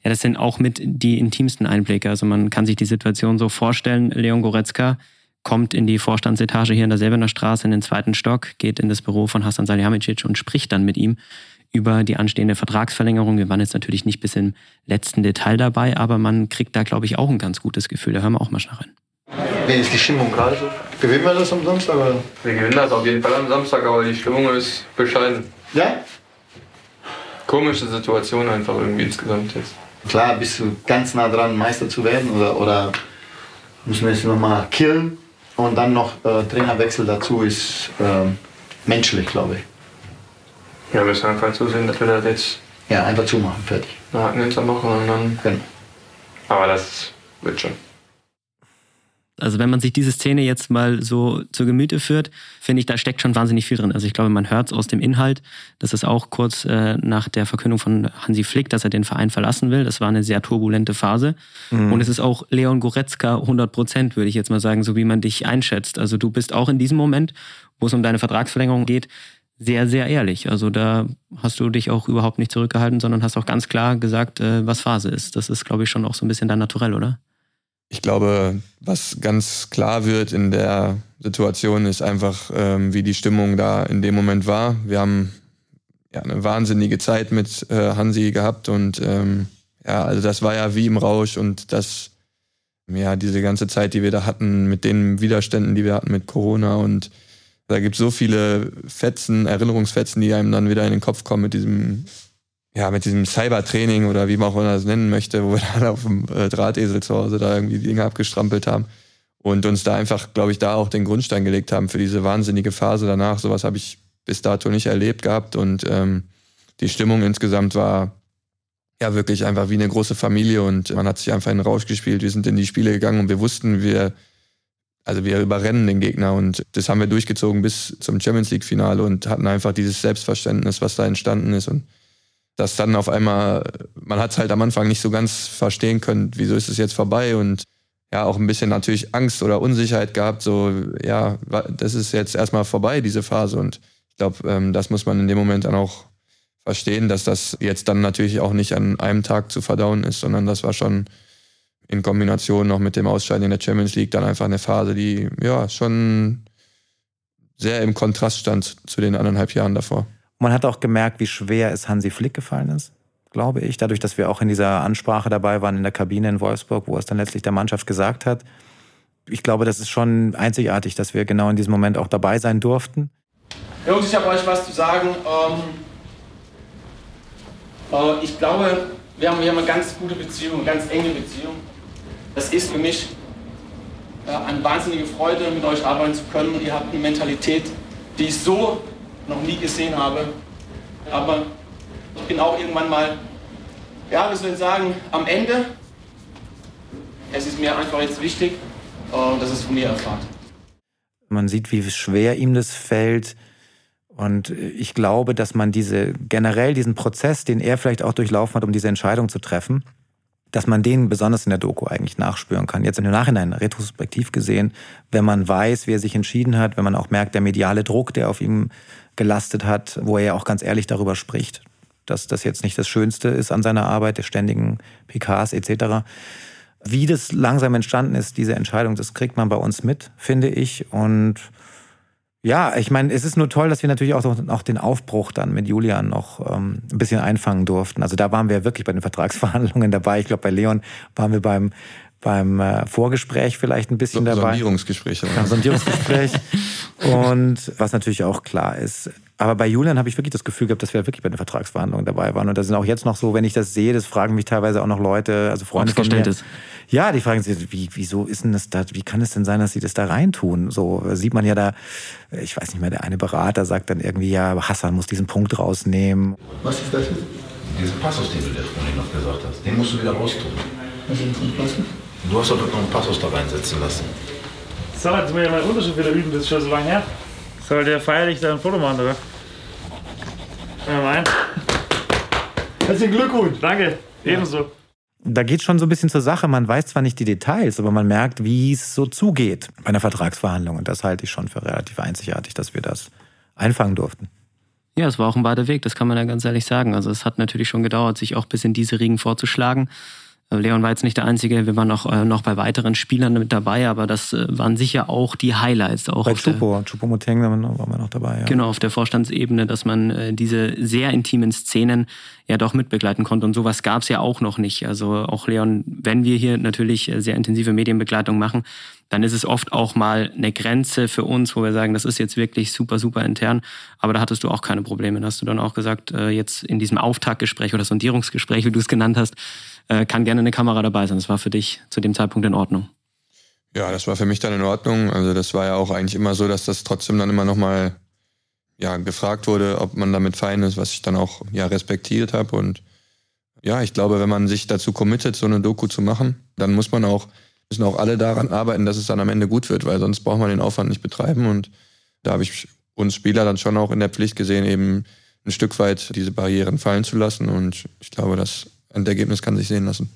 ja, das sind auch mit die intimsten Einblicke. Also man kann sich die Situation so vorstellen, Leon Goretzka kommt in die Vorstandsetage hier in der Selbener Straße in den zweiten Stock, geht in das Büro von Hassan Salihamidzic und spricht dann mit ihm über die anstehende Vertragsverlängerung. Wir waren jetzt natürlich nicht bis im letzten Detail dabei, aber man kriegt da, glaube ich, auch ein ganz gutes Gefühl. Da hören wir auch mal schnell rein. Wie ist die Stimmung gerade so? Gewinnen wir das am Samstag? Oder? Wir gewinnen das auf jeden Fall am Samstag, aber die Stimmung ist bescheiden. Ja? Komische Situation einfach irgendwie insgesamt jetzt. Klar, bist du ganz nah dran, Meister zu werden oder, oder müssen wir jetzt nochmal killen? Und dann noch äh, Trainerwechsel dazu ist äh, menschlich, glaube ich. Ja, wir müssen einfach zusehen, dass wir das jetzt. Ja, einfach zumachen, fertig. Haken hinter machen und dann. Genau. Aber das wird schon. Also wenn man sich diese Szene jetzt mal so zu Gemüte führt, finde ich, da steckt schon wahnsinnig viel drin. Also ich glaube, man hört es aus dem Inhalt. Das ist auch kurz äh, nach der Verkündung von Hansi Flick, dass er den Verein verlassen will. Das war eine sehr turbulente Phase. Mhm. Und es ist auch Leon Goretzka 100 Prozent, würde ich jetzt mal sagen, so wie man dich einschätzt. Also du bist auch in diesem Moment, wo es um deine Vertragsverlängerung geht, sehr, sehr ehrlich. Also da hast du dich auch überhaupt nicht zurückgehalten, sondern hast auch ganz klar gesagt, äh, was Phase ist. Das ist, glaube ich, schon auch so ein bisschen dein Naturell, oder? Ich glaube, was ganz klar wird in der Situation, ist einfach, ähm, wie die Stimmung da in dem Moment war. Wir haben ja, eine wahnsinnige Zeit mit äh, Hansi gehabt und ähm, ja, also das war ja wie im Rausch und das, ja, diese ganze Zeit, die wir da hatten, mit den Widerständen, die wir hatten mit Corona und da gibt es so viele Fetzen, Erinnerungsfetzen, die einem dann wieder in den Kopf kommen mit diesem ja, mit diesem Cybertraining oder wie man auch immer das nennen möchte, wo wir dann auf dem äh, Drahtesel zu Hause da irgendwie die Dinge abgestrampelt haben und uns da einfach, glaube ich, da auch den Grundstein gelegt haben für diese wahnsinnige Phase danach. Sowas habe ich bis dato nicht erlebt gehabt und ähm, die Stimmung insgesamt war ja wirklich einfach wie eine große Familie und man hat sich einfach in den Rausch gespielt. Wir sind in die Spiele gegangen und wir wussten, wir, also wir überrennen den Gegner und das haben wir durchgezogen bis zum Champions League Finale und hatten einfach dieses Selbstverständnis, was da entstanden ist und dass dann auf einmal, man hat es halt am Anfang nicht so ganz verstehen können, wieso ist es jetzt vorbei und ja, auch ein bisschen natürlich Angst oder Unsicherheit gehabt, so, ja, das ist jetzt erstmal vorbei, diese Phase und ich glaube, ähm, das muss man in dem Moment dann auch verstehen, dass das jetzt dann natürlich auch nicht an einem Tag zu verdauen ist, sondern das war schon in Kombination noch mit dem Ausscheiden in der Champions League dann einfach eine Phase, die ja schon sehr im Kontrast stand zu den anderthalb Jahren davor. Man hat auch gemerkt, wie schwer es Hansi Flick gefallen ist, glaube ich. Dadurch, dass wir auch in dieser Ansprache dabei waren in der Kabine in Wolfsburg, wo es dann letztlich der Mannschaft gesagt hat. Ich glaube, das ist schon einzigartig, dass wir genau in diesem Moment auch dabei sein durften. Jungs, ich habe euch was zu sagen. Ähm, äh, ich glaube, wir haben, haben eine ganz gute Beziehung, eine ganz enge Beziehung. Das ist für mich äh, eine wahnsinnige Freude, mit euch arbeiten zu können. Ihr habt eine Mentalität, die ich so noch nie gesehen habe. Aber ich bin auch irgendwann mal, ja, wie soll ich sagen, am Ende. Es ist mir einfach jetzt wichtig, äh, dass es von mir erfahrt. Man sieht, wie schwer ihm das fällt. Und ich glaube, dass man diese generell diesen Prozess, den er vielleicht auch durchlaufen hat, um diese Entscheidung zu treffen, dass man den besonders in der Doku eigentlich nachspüren kann. Jetzt im Nachhinein, retrospektiv gesehen, wenn man weiß, wie er sich entschieden hat, wenn man auch merkt, der mediale Druck, der auf ihm gelastet hat, wo er ja auch ganz ehrlich darüber spricht, dass das jetzt nicht das Schönste ist an seiner Arbeit, der ständigen PKs etc. Wie das langsam entstanden ist, diese Entscheidung, das kriegt man bei uns mit, finde ich. Und ja, ich meine, es ist nur toll, dass wir natürlich auch, auch den Aufbruch dann mit Julian noch ähm, ein bisschen einfangen durften. Also da waren wir wirklich bei den Vertragsverhandlungen dabei. Ich glaube, bei Leon waren wir beim, beim äh, Vorgespräch vielleicht ein bisschen so, dabei. Sondierungsgespräch. Ja, Sondierungsgespräch. Und was natürlich auch klar ist, aber bei Julian habe ich wirklich das Gefühl gehabt, dass wir wirklich bei den Vertragsverhandlungen dabei waren. Und da sind auch jetzt noch so, wenn ich das sehe, das fragen mich teilweise auch noch Leute, also Freunde von mir. Ist. Ja, die fragen sich, wie, wieso ist denn das da, wie kann es denn sein, dass sie das da reintun? So sieht man ja da, ich weiß nicht mehr, der eine Berater sagt dann irgendwie, ja, Hassan muss diesen Punkt rausnehmen. Was ist das jetzt? Diesen Passus, den du dir vorhin noch gesagt hast, den musst du wieder raustun. Was ist ein Passus? Du hast doch noch einen Passus da reinsetzen lassen. So, jetzt muss ich mal Unterschied wieder üben, das ist schon so lange her. Soll der feierlich da ein Foto machen, oder? Ja, mein. Herzlichen Glückwunsch. Danke, ebenso. Da geht schon so ein bisschen zur Sache. Man weiß zwar nicht die Details, aber man merkt, wie es so zugeht bei einer Vertragsverhandlung. Und das halte ich schon für relativ einzigartig, dass wir das einfangen durften. Ja, es war auch ein weiter Weg, das kann man ja ganz ehrlich sagen. Also es hat natürlich schon gedauert, sich auch bis in diese Riegen vorzuschlagen. Äh, Leon war jetzt nicht der Einzige, wir waren noch, äh, noch bei weiteren Spielern mit dabei, aber das äh, waren sicher auch die Highlights. Auch bei Chupo, Chupo Moteng waren wir noch dabei. Ja. Genau, auf der Vorstandsebene, dass man äh, diese sehr intimen Szenen ja doch mitbegleiten konnte. Und sowas gab es ja auch noch nicht. Also auch Leon, wenn wir hier natürlich äh, sehr intensive Medienbegleitung machen, dann ist es oft auch mal eine Grenze für uns, wo wir sagen, das ist jetzt wirklich super, super intern. Aber da hattest du auch keine Probleme. Da hast du dann auch gesagt, äh, jetzt in diesem Auftaktgespräch oder Sondierungsgespräch, wie du es genannt hast, äh, kann gerne eine Kamera dabei sein. Das war für dich zu dem Zeitpunkt in Ordnung. Ja, das war für mich dann in Ordnung. Also das war ja auch eigentlich immer so, dass das trotzdem dann immer nochmal ja, gefragt wurde, ob man damit fein ist, was ich dann auch ja respektiert habe. Und ja, ich glaube, wenn man sich dazu committet, so eine Doku zu machen, dann muss man auch, müssen auch alle daran arbeiten, dass es dann am Ende gut wird, weil sonst braucht man den Aufwand nicht betreiben. Und da habe ich uns Spieler dann schon auch in der Pflicht gesehen, eben ein Stück weit diese Barrieren fallen zu lassen. Und ich glaube, das Endergebnis kann sich sehen lassen.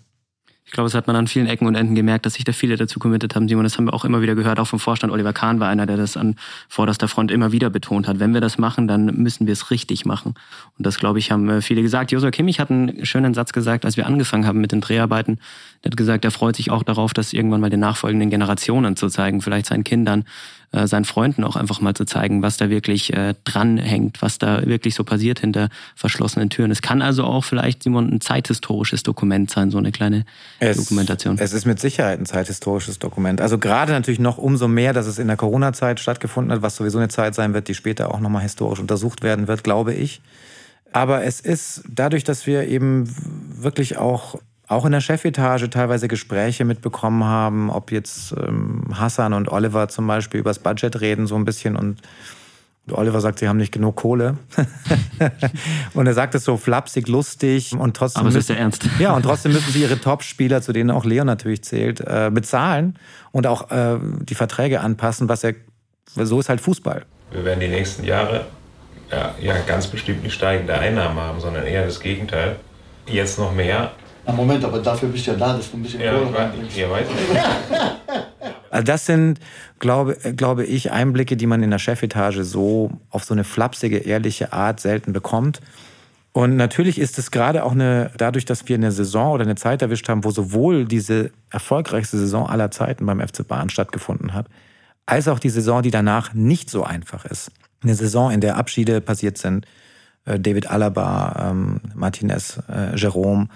Ich glaube, es hat man an vielen Ecken und Enden gemerkt, dass sich da viele dazu committed haben. Simon, das haben wir auch immer wieder gehört. Auch vom Vorstand Oliver Kahn war einer, der das an vorderster Front immer wieder betont hat. Wenn wir das machen, dann müssen wir es richtig machen. Und das, glaube ich, haben äh, viele gesagt. Josua Kimmich hat einen schönen Satz gesagt, als wir angefangen haben mit den Dreharbeiten. Er hat gesagt, er freut sich auch darauf, das irgendwann mal den nachfolgenden Generationen zu zeigen, vielleicht seinen Kindern, äh, seinen Freunden auch einfach mal zu zeigen, was da wirklich äh, dranhängt, was da wirklich so passiert hinter verschlossenen Türen. Es kann also auch vielleicht, Simon, ein zeithistorisches Dokument sein, so eine kleine es, Dokumentation. Es ist mit Sicherheit ein zeithistorisches Dokument. Also gerade natürlich noch umso mehr, dass es in der Corona-Zeit stattgefunden hat, was sowieso eine Zeit sein wird, die später auch nochmal historisch untersucht werden wird, glaube ich. Aber es ist dadurch, dass wir eben wirklich auch auch in der Chefetage teilweise Gespräche mitbekommen haben, ob jetzt ähm, Hassan und Oliver zum Beispiel übers Budget reden, so ein bisschen und Oliver sagt, sie haben nicht genug Kohle. und er sagt es so flapsig, lustig und trotzdem. Aber es ist ja ernst. Ja, und trotzdem müssen sie ihre Top-Spieler, zu denen auch Leon natürlich zählt, äh, bezahlen und auch äh, die Verträge anpassen, was er. So ist halt Fußball. Wir werden die nächsten Jahre ja, ja ganz bestimmt nicht steigende Einnahmen haben, sondern eher das Gegenteil. Jetzt noch mehr. Na Moment, aber dafür bist du ja da, dass du ein bisschen ja, Kohle reinbringst. Ja, weiß nicht. Also das sind, glaube, glaube ich, Einblicke, die man in der Chefetage so auf so eine flapsige, ehrliche Art selten bekommt. Und natürlich ist es gerade auch eine, dadurch, dass wir eine Saison oder eine Zeit erwischt haben, wo sowohl diese erfolgreichste Saison aller Zeiten beim FC Bayern stattgefunden hat, als auch die Saison, die danach nicht so einfach ist. Eine Saison, in der Abschiede passiert sind. Äh, David Alaba, ähm, Martinez, äh, Jerome,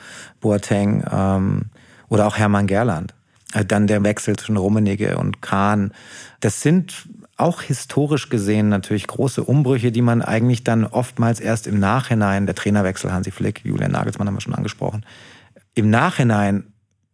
Boateng ähm, oder auch Hermann Gerland. Äh, dann der Wechsel zwischen Rummenigge und Kahn. Das sind auch historisch gesehen natürlich große Umbrüche, die man eigentlich dann oftmals erst im Nachhinein, der Trainerwechsel Hansi Flick, Julian Nagelsmann haben wir schon angesprochen, im Nachhinein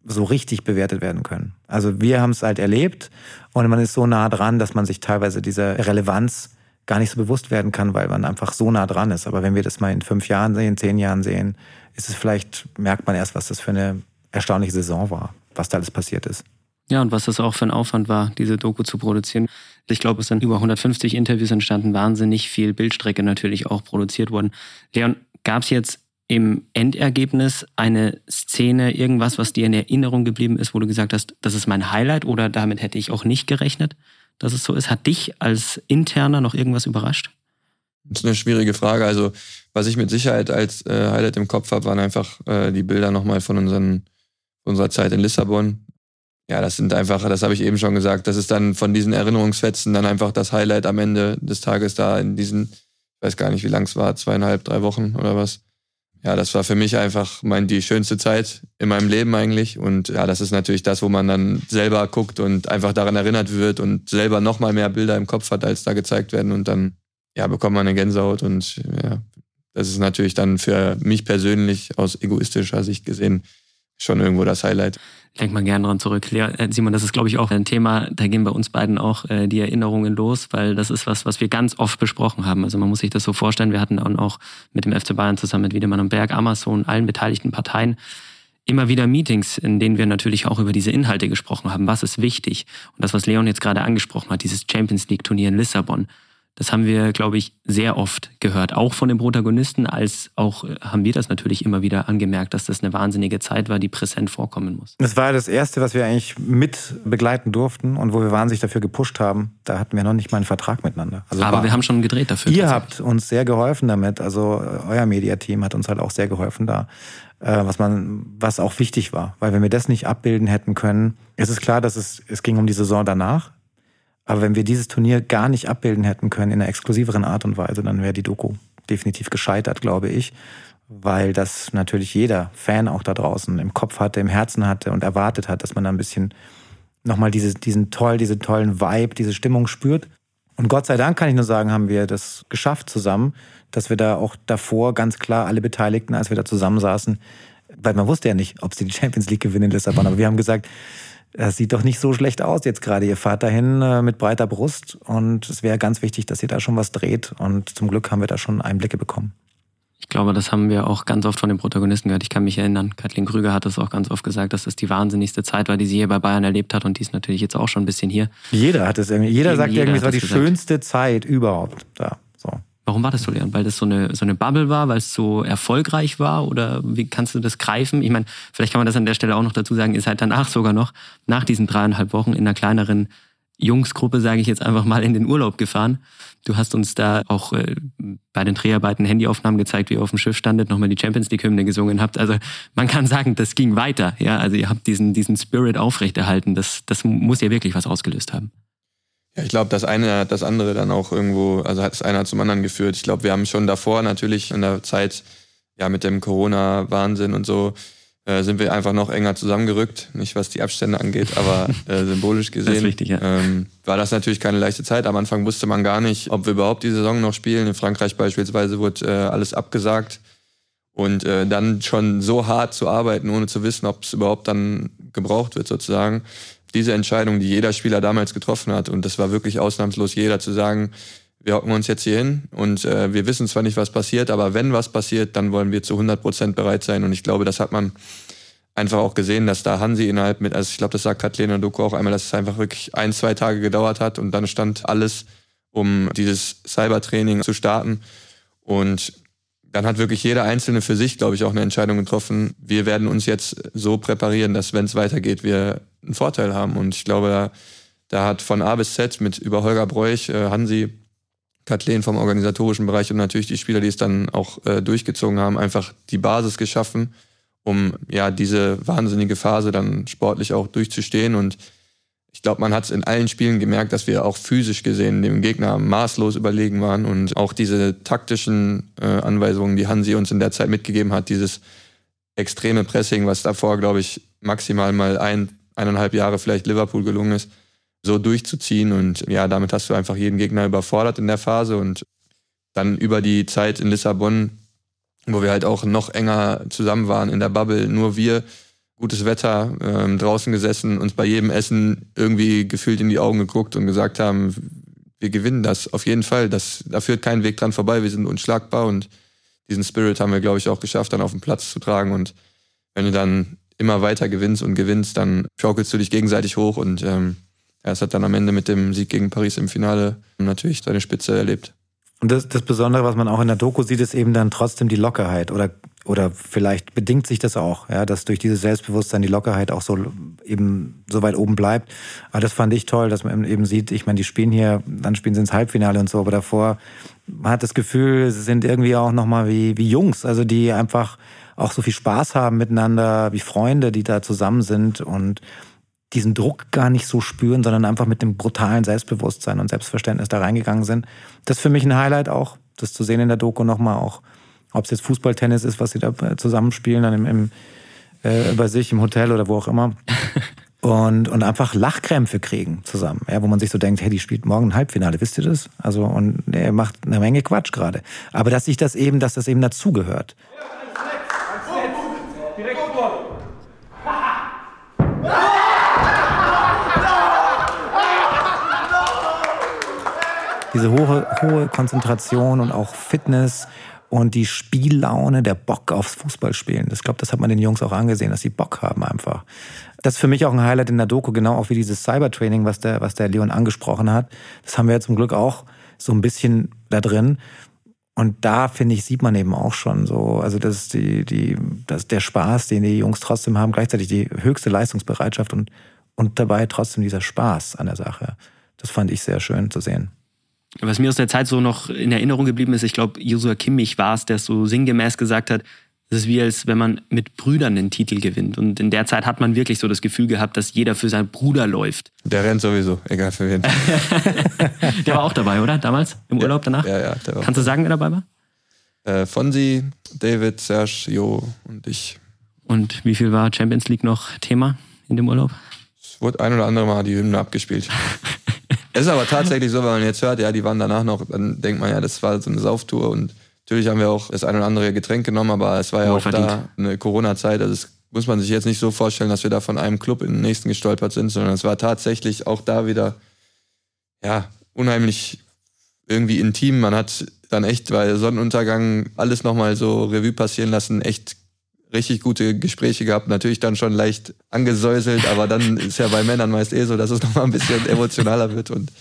so richtig bewertet werden können. Also wir haben es halt erlebt und man ist so nah dran, dass man sich teilweise dieser Relevanz gar nicht so bewusst werden kann, weil man einfach so nah dran ist. Aber wenn wir das mal in fünf Jahren sehen, zehn Jahren sehen, ist es vielleicht, merkt man erst, was das für eine erstaunliche Saison war, was da alles passiert ist. Ja, und was das auch für ein Aufwand war, diese Doku zu produzieren. Ich glaube, es sind über 150 Interviews entstanden, wahnsinnig viel Bildstrecke natürlich auch produziert worden. Leon, gab es jetzt im Endergebnis eine Szene, irgendwas, was dir in Erinnerung geblieben ist, wo du gesagt hast, das ist mein Highlight oder damit hätte ich auch nicht gerechnet, dass es so ist? Hat dich als Interner noch irgendwas überrascht? Das ist eine schwierige Frage. Also, was ich mit Sicherheit als äh, Highlight im Kopf habe, waren einfach äh, die Bilder nochmal von unseren, unserer Zeit in Lissabon ja, das sind einfach, das habe ich eben schon gesagt, das ist dann von diesen Erinnerungsfetzen dann einfach das Highlight am Ende des Tages da in diesen, ich weiß gar nicht, wie lang es war, zweieinhalb, drei Wochen oder was. Ja, das war für mich einfach mein, die schönste Zeit in meinem Leben eigentlich. Und ja, das ist natürlich das, wo man dann selber guckt und einfach daran erinnert wird und selber nochmal mehr Bilder im Kopf hat, als da gezeigt werden. Und dann, ja, bekommt man eine Gänsehaut. Und ja, das ist natürlich dann für mich persönlich aus egoistischer Sicht gesehen schon irgendwo das Highlight denkt man gern dran zurück. Lea, äh, Simon, das ist, glaube ich, auch ein Thema, da gehen bei uns beiden auch äh, die Erinnerungen los, weil das ist was, was wir ganz oft besprochen haben. Also man muss sich das so vorstellen, wir hatten dann auch mit dem FC Bayern zusammen mit Wiedemann und Berg, Amazon, allen beteiligten Parteien immer wieder Meetings, in denen wir natürlich auch über diese Inhalte gesprochen haben. Was ist wichtig? Und das, was Leon jetzt gerade angesprochen hat, dieses Champions League Turnier in Lissabon, das haben wir, glaube ich, sehr oft gehört, auch von den Protagonisten, als auch äh, haben wir das natürlich immer wieder angemerkt, dass das eine wahnsinnige Zeit war, die präsent vorkommen muss. Das war das Erste, was wir eigentlich mit begleiten durften und wo wir wahnsinnig dafür gepusht haben. Da hatten wir noch nicht mal einen Vertrag miteinander. Also Aber wir haben schon gedreht dafür. Ihr habt uns sehr geholfen damit. Also äh, euer Mediateam hat uns halt auch sehr geholfen da äh, was man, was auch wichtig war. Weil wenn wir das nicht abbilden hätten können, ist es klar, dass es, es ging um die Saison danach. Aber wenn wir dieses Turnier gar nicht abbilden hätten können in einer exklusiveren Art und Weise, dann wäre die Doku definitiv gescheitert, glaube ich. Weil das natürlich jeder Fan auch da draußen im Kopf hatte, im Herzen hatte und erwartet hat, dass man da ein bisschen nochmal diese, diesen toll, diesen tollen Vibe, diese Stimmung spürt. Und Gott sei Dank kann ich nur sagen, haben wir das geschafft zusammen, dass wir da auch davor ganz klar alle Beteiligten, als wir da zusammensaßen, weil man wusste ja nicht, ob sie die Champions League gewinnen in Lissabon, aber wir haben gesagt, das sieht doch nicht so schlecht aus jetzt gerade. Ihr fahrt dahin äh, mit breiter Brust und es wäre ganz wichtig, dass ihr da schon was dreht. Und zum Glück haben wir da schon Einblicke bekommen. Ich glaube, das haben wir auch ganz oft von den Protagonisten gehört. Ich kann mich erinnern, Kathleen Krüger hat es auch ganz oft gesagt, dass das die wahnsinnigste Zeit war, die sie hier bei Bayern erlebt hat und die ist natürlich jetzt auch schon ein bisschen hier. Jeder hat es irgendwie, jeder Eben sagt jeder irgendwie, es war die gesagt. schönste Zeit überhaupt da. Warum war das so, Leon? Weil das so eine, so eine Bubble war, weil es so erfolgreich war? Oder wie kannst du das greifen? Ich meine, vielleicht kann man das an der Stelle auch noch dazu sagen, ist halt danach sogar noch, nach diesen dreieinhalb Wochen in einer kleineren Jungsgruppe, sage ich jetzt einfach mal, in den Urlaub gefahren. Du hast uns da auch äh, bei den Dreharbeiten Handyaufnahmen gezeigt, wie ihr auf dem Schiff standet, nochmal die Champions League-Hymne gesungen habt. Also man kann sagen, das ging weiter. Ja, also ihr habt diesen, diesen Spirit aufrechterhalten. Das, das muss ja wirklich was ausgelöst haben. Ja, ich glaube, das eine hat das andere dann auch irgendwo, also hat das eine zum anderen geführt. Ich glaube, wir haben schon davor natürlich in der Zeit, ja, mit dem Corona-Wahnsinn und so, äh, sind wir einfach noch enger zusammengerückt. Nicht was die Abstände angeht, aber äh, symbolisch gesehen. Das wichtig, ja. ähm, war das natürlich keine leichte Zeit. Am Anfang wusste man gar nicht, ob wir überhaupt die Saison noch spielen. In Frankreich beispielsweise wurde äh, alles abgesagt. Und äh, dann schon so hart zu arbeiten, ohne zu wissen, ob es überhaupt dann gebraucht wird, sozusagen, diese Entscheidung, die jeder Spieler damals getroffen hat, und das war wirklich ausnahmslos jeder, zu sagen, wir hocken uns jetzt hier hin und äh, wir wissen zwar nicht, was passiert, aber wenn was passiert, dann wollen wir zu 100 Prozent bereit sein. Und ich glaube, das hat man einfach auch gesehen, dass da Hansi innerhalb mit, also ich glaube, das sagt Kathleen und Doku auch einmal, dass es einfach wirklich ein, zwei Tage gedauert hat und dann stand alles, um dieses Cybertraining zu starten. Und dann hat wirklich jeder Einzelne für sich, glaube ich, auch eine Entscheidung getroffen. Wir werden uns jetzt so präparieren, dass, wenn es weitergeht, wir einen Vorteil haben. Und ich glaube, da, da, hat von A bis Z mit über Holger Bräuch, äh, Hansi Kathleen vom organisatorischen Bereich und natürlich die Spieler, die es dann auch äh, durchgezogen haben, einfach die Basis geschaffen, um ja diese wahnsinnige Phase dann sportlich auch durchzustehen. Und ich glaube, man hat es in allen Spielen gemerkt, dass wir auch physisch gesehen dem Gegner maßlos überlegen waren und auch diese taktischen äh, Anweisungen, die Hansi uns in der Zeit mitgegeben hat, dieses extreme Pressing, was davor, glaube ich, maximal mal ein, eineinhalb Jahre vielleicht Liverpool gelungen ist, so durchzuziehen. Und ja, damit hast du einfach jeden Gegner überfordert in der Phase. Und dann über die Zeit in Lissabon, wo wir halt auch noch enger zusammen waren in der Bubble, nur wir, gutes Wetter, ähm, draußen gesessen, uns bei jedem Essen irgendwie gefühlt in die Augen geguckt und gesagt haben, wir gewinnen das auf jeden Fall. Das, da führt kein Weg dran vorbei, wir sind unschlagbar und diesen Spirit haben wir, glaube ich, auch geschafft, dann auf den Platz zu tragen. Und wenn du dann immer weiter gewinnst und gewinnst, dann schaukelst du dich gegenseitig hoch und ähm, ja, es hat dann am Ende mit dem Sieg gegen Paris im Finale natürlich seine Spitze erlebt. Und das, das Besondere, was man auch in der Doku sieht, ist eben dann trotzdem die Lockerheit. Oder, oder vielleicht bedingt sich das auch, ja, dass durch dieses Selbstbewusstsein die Lockerheit auch so eben so weit oben bleibt. Aber das fand ich toll, dass man eben sieht, ich meine, die spielen hier, dann spielen sie ins Halbfinale und so, aber davor, man hat das Gefühl, sie sind irgendwie auch nochmal wie, wie Jungs, also die einfach auch so viel Spaß haben miteinander, wie Freunde, die da zusammen sind und diesen Druck gar nicht so spüren, sondern einfach mit dem brutalen Selbstbewusstsein und Selbstverständnis da reingegangen sind. Das ist für mich ein Highlight auch, das zu sehen in der Doku nochmal auch. Ob es jetzt Fußball, Tennis ist, was sie da zusammenspielen, dann im, im äh, bei sich im Hotel oder wo auch immer. Und, und einfach Lachkrämpfe kriegen zusammen, ja, wo man sich so denkt, hey, die spielt morgen ein Halbfinale, wisst ihr das? Also, und er macht eine Menge Quatsch gerade. Aber dass sich das eben, dass das eben dazugehört. Diese hohe, hohe Konzentration und auch Fitness und die Spiellaune, der Bock aufs Fußballspielen. Ich glaube, das hat man den Jungs auch angesehen, dass sie Bock haben einfach. Das ist für mich auch ein Highlight in der Doku, genau auch wie dieses Cybertraining, was der, was der Leon angesprochen hat. Das haben wir ja zum Glück auch so ein bisschen da drin. Und da, finde ich, sieht man eben auch schon so, also das die, die, das der Spaß, den die Jungs trotzdem haben, gleichzeitig die höchste Leistungsbereitschaft und, und dabei trotzdem dieser Spaß an der Sache. Das fand ich sehr schön zu sehen. Was mir aus der Zeit so noch in Erinnerung geblieben ist, ich glaube, Joshua Kimmich war es, der so sinngemäß gesagt hat, es ist wie als wenn man mit Brüdern den Titel gewinnt. Und in der Zeit hat man wirklich so das Gefühl gehabt, dass jeder für seinen Bruder läuft. Der rennt sowieso, egal für wen. der war auch dabei, oder? Damals? Im Urlaub danach? Ja, ja. Der war Kannst du sagen, wer dabei war? Äh, Fonsi, David, Serge, Jo und ich. Und wie viel war Champions League noch Thema in dem Urlaub? Es wurde ein oder andere Mal die Hymne abgespielt. Es ist aber tatsächlich so, wenn man jetzt hört, ja, die waren danach noch, dann denkt man ja, das war so eine Sauftour und natürlich haben wir auch das ein oder andere Getränk genommen, aber es war ja auch verdient. da eine Corona-Zeit, also das muss man sich jetzt nicht so vorstellen, dass wir da von einem Club in den nächsten gestolpert sind, sondern es war tatsächlich auch da wieder, ja, unheimlich irgendwie intim. Man hat dann echt bei Sonnenuntergang alles nochmal so Revue passieren lassen, echt richtig gute Gespräche gehabt, natürlich dann schon leicht angesäuselt, aber dann ist ja bei Männern meist eh so, dass es nochmal ein bisschen emotionaler wird. Und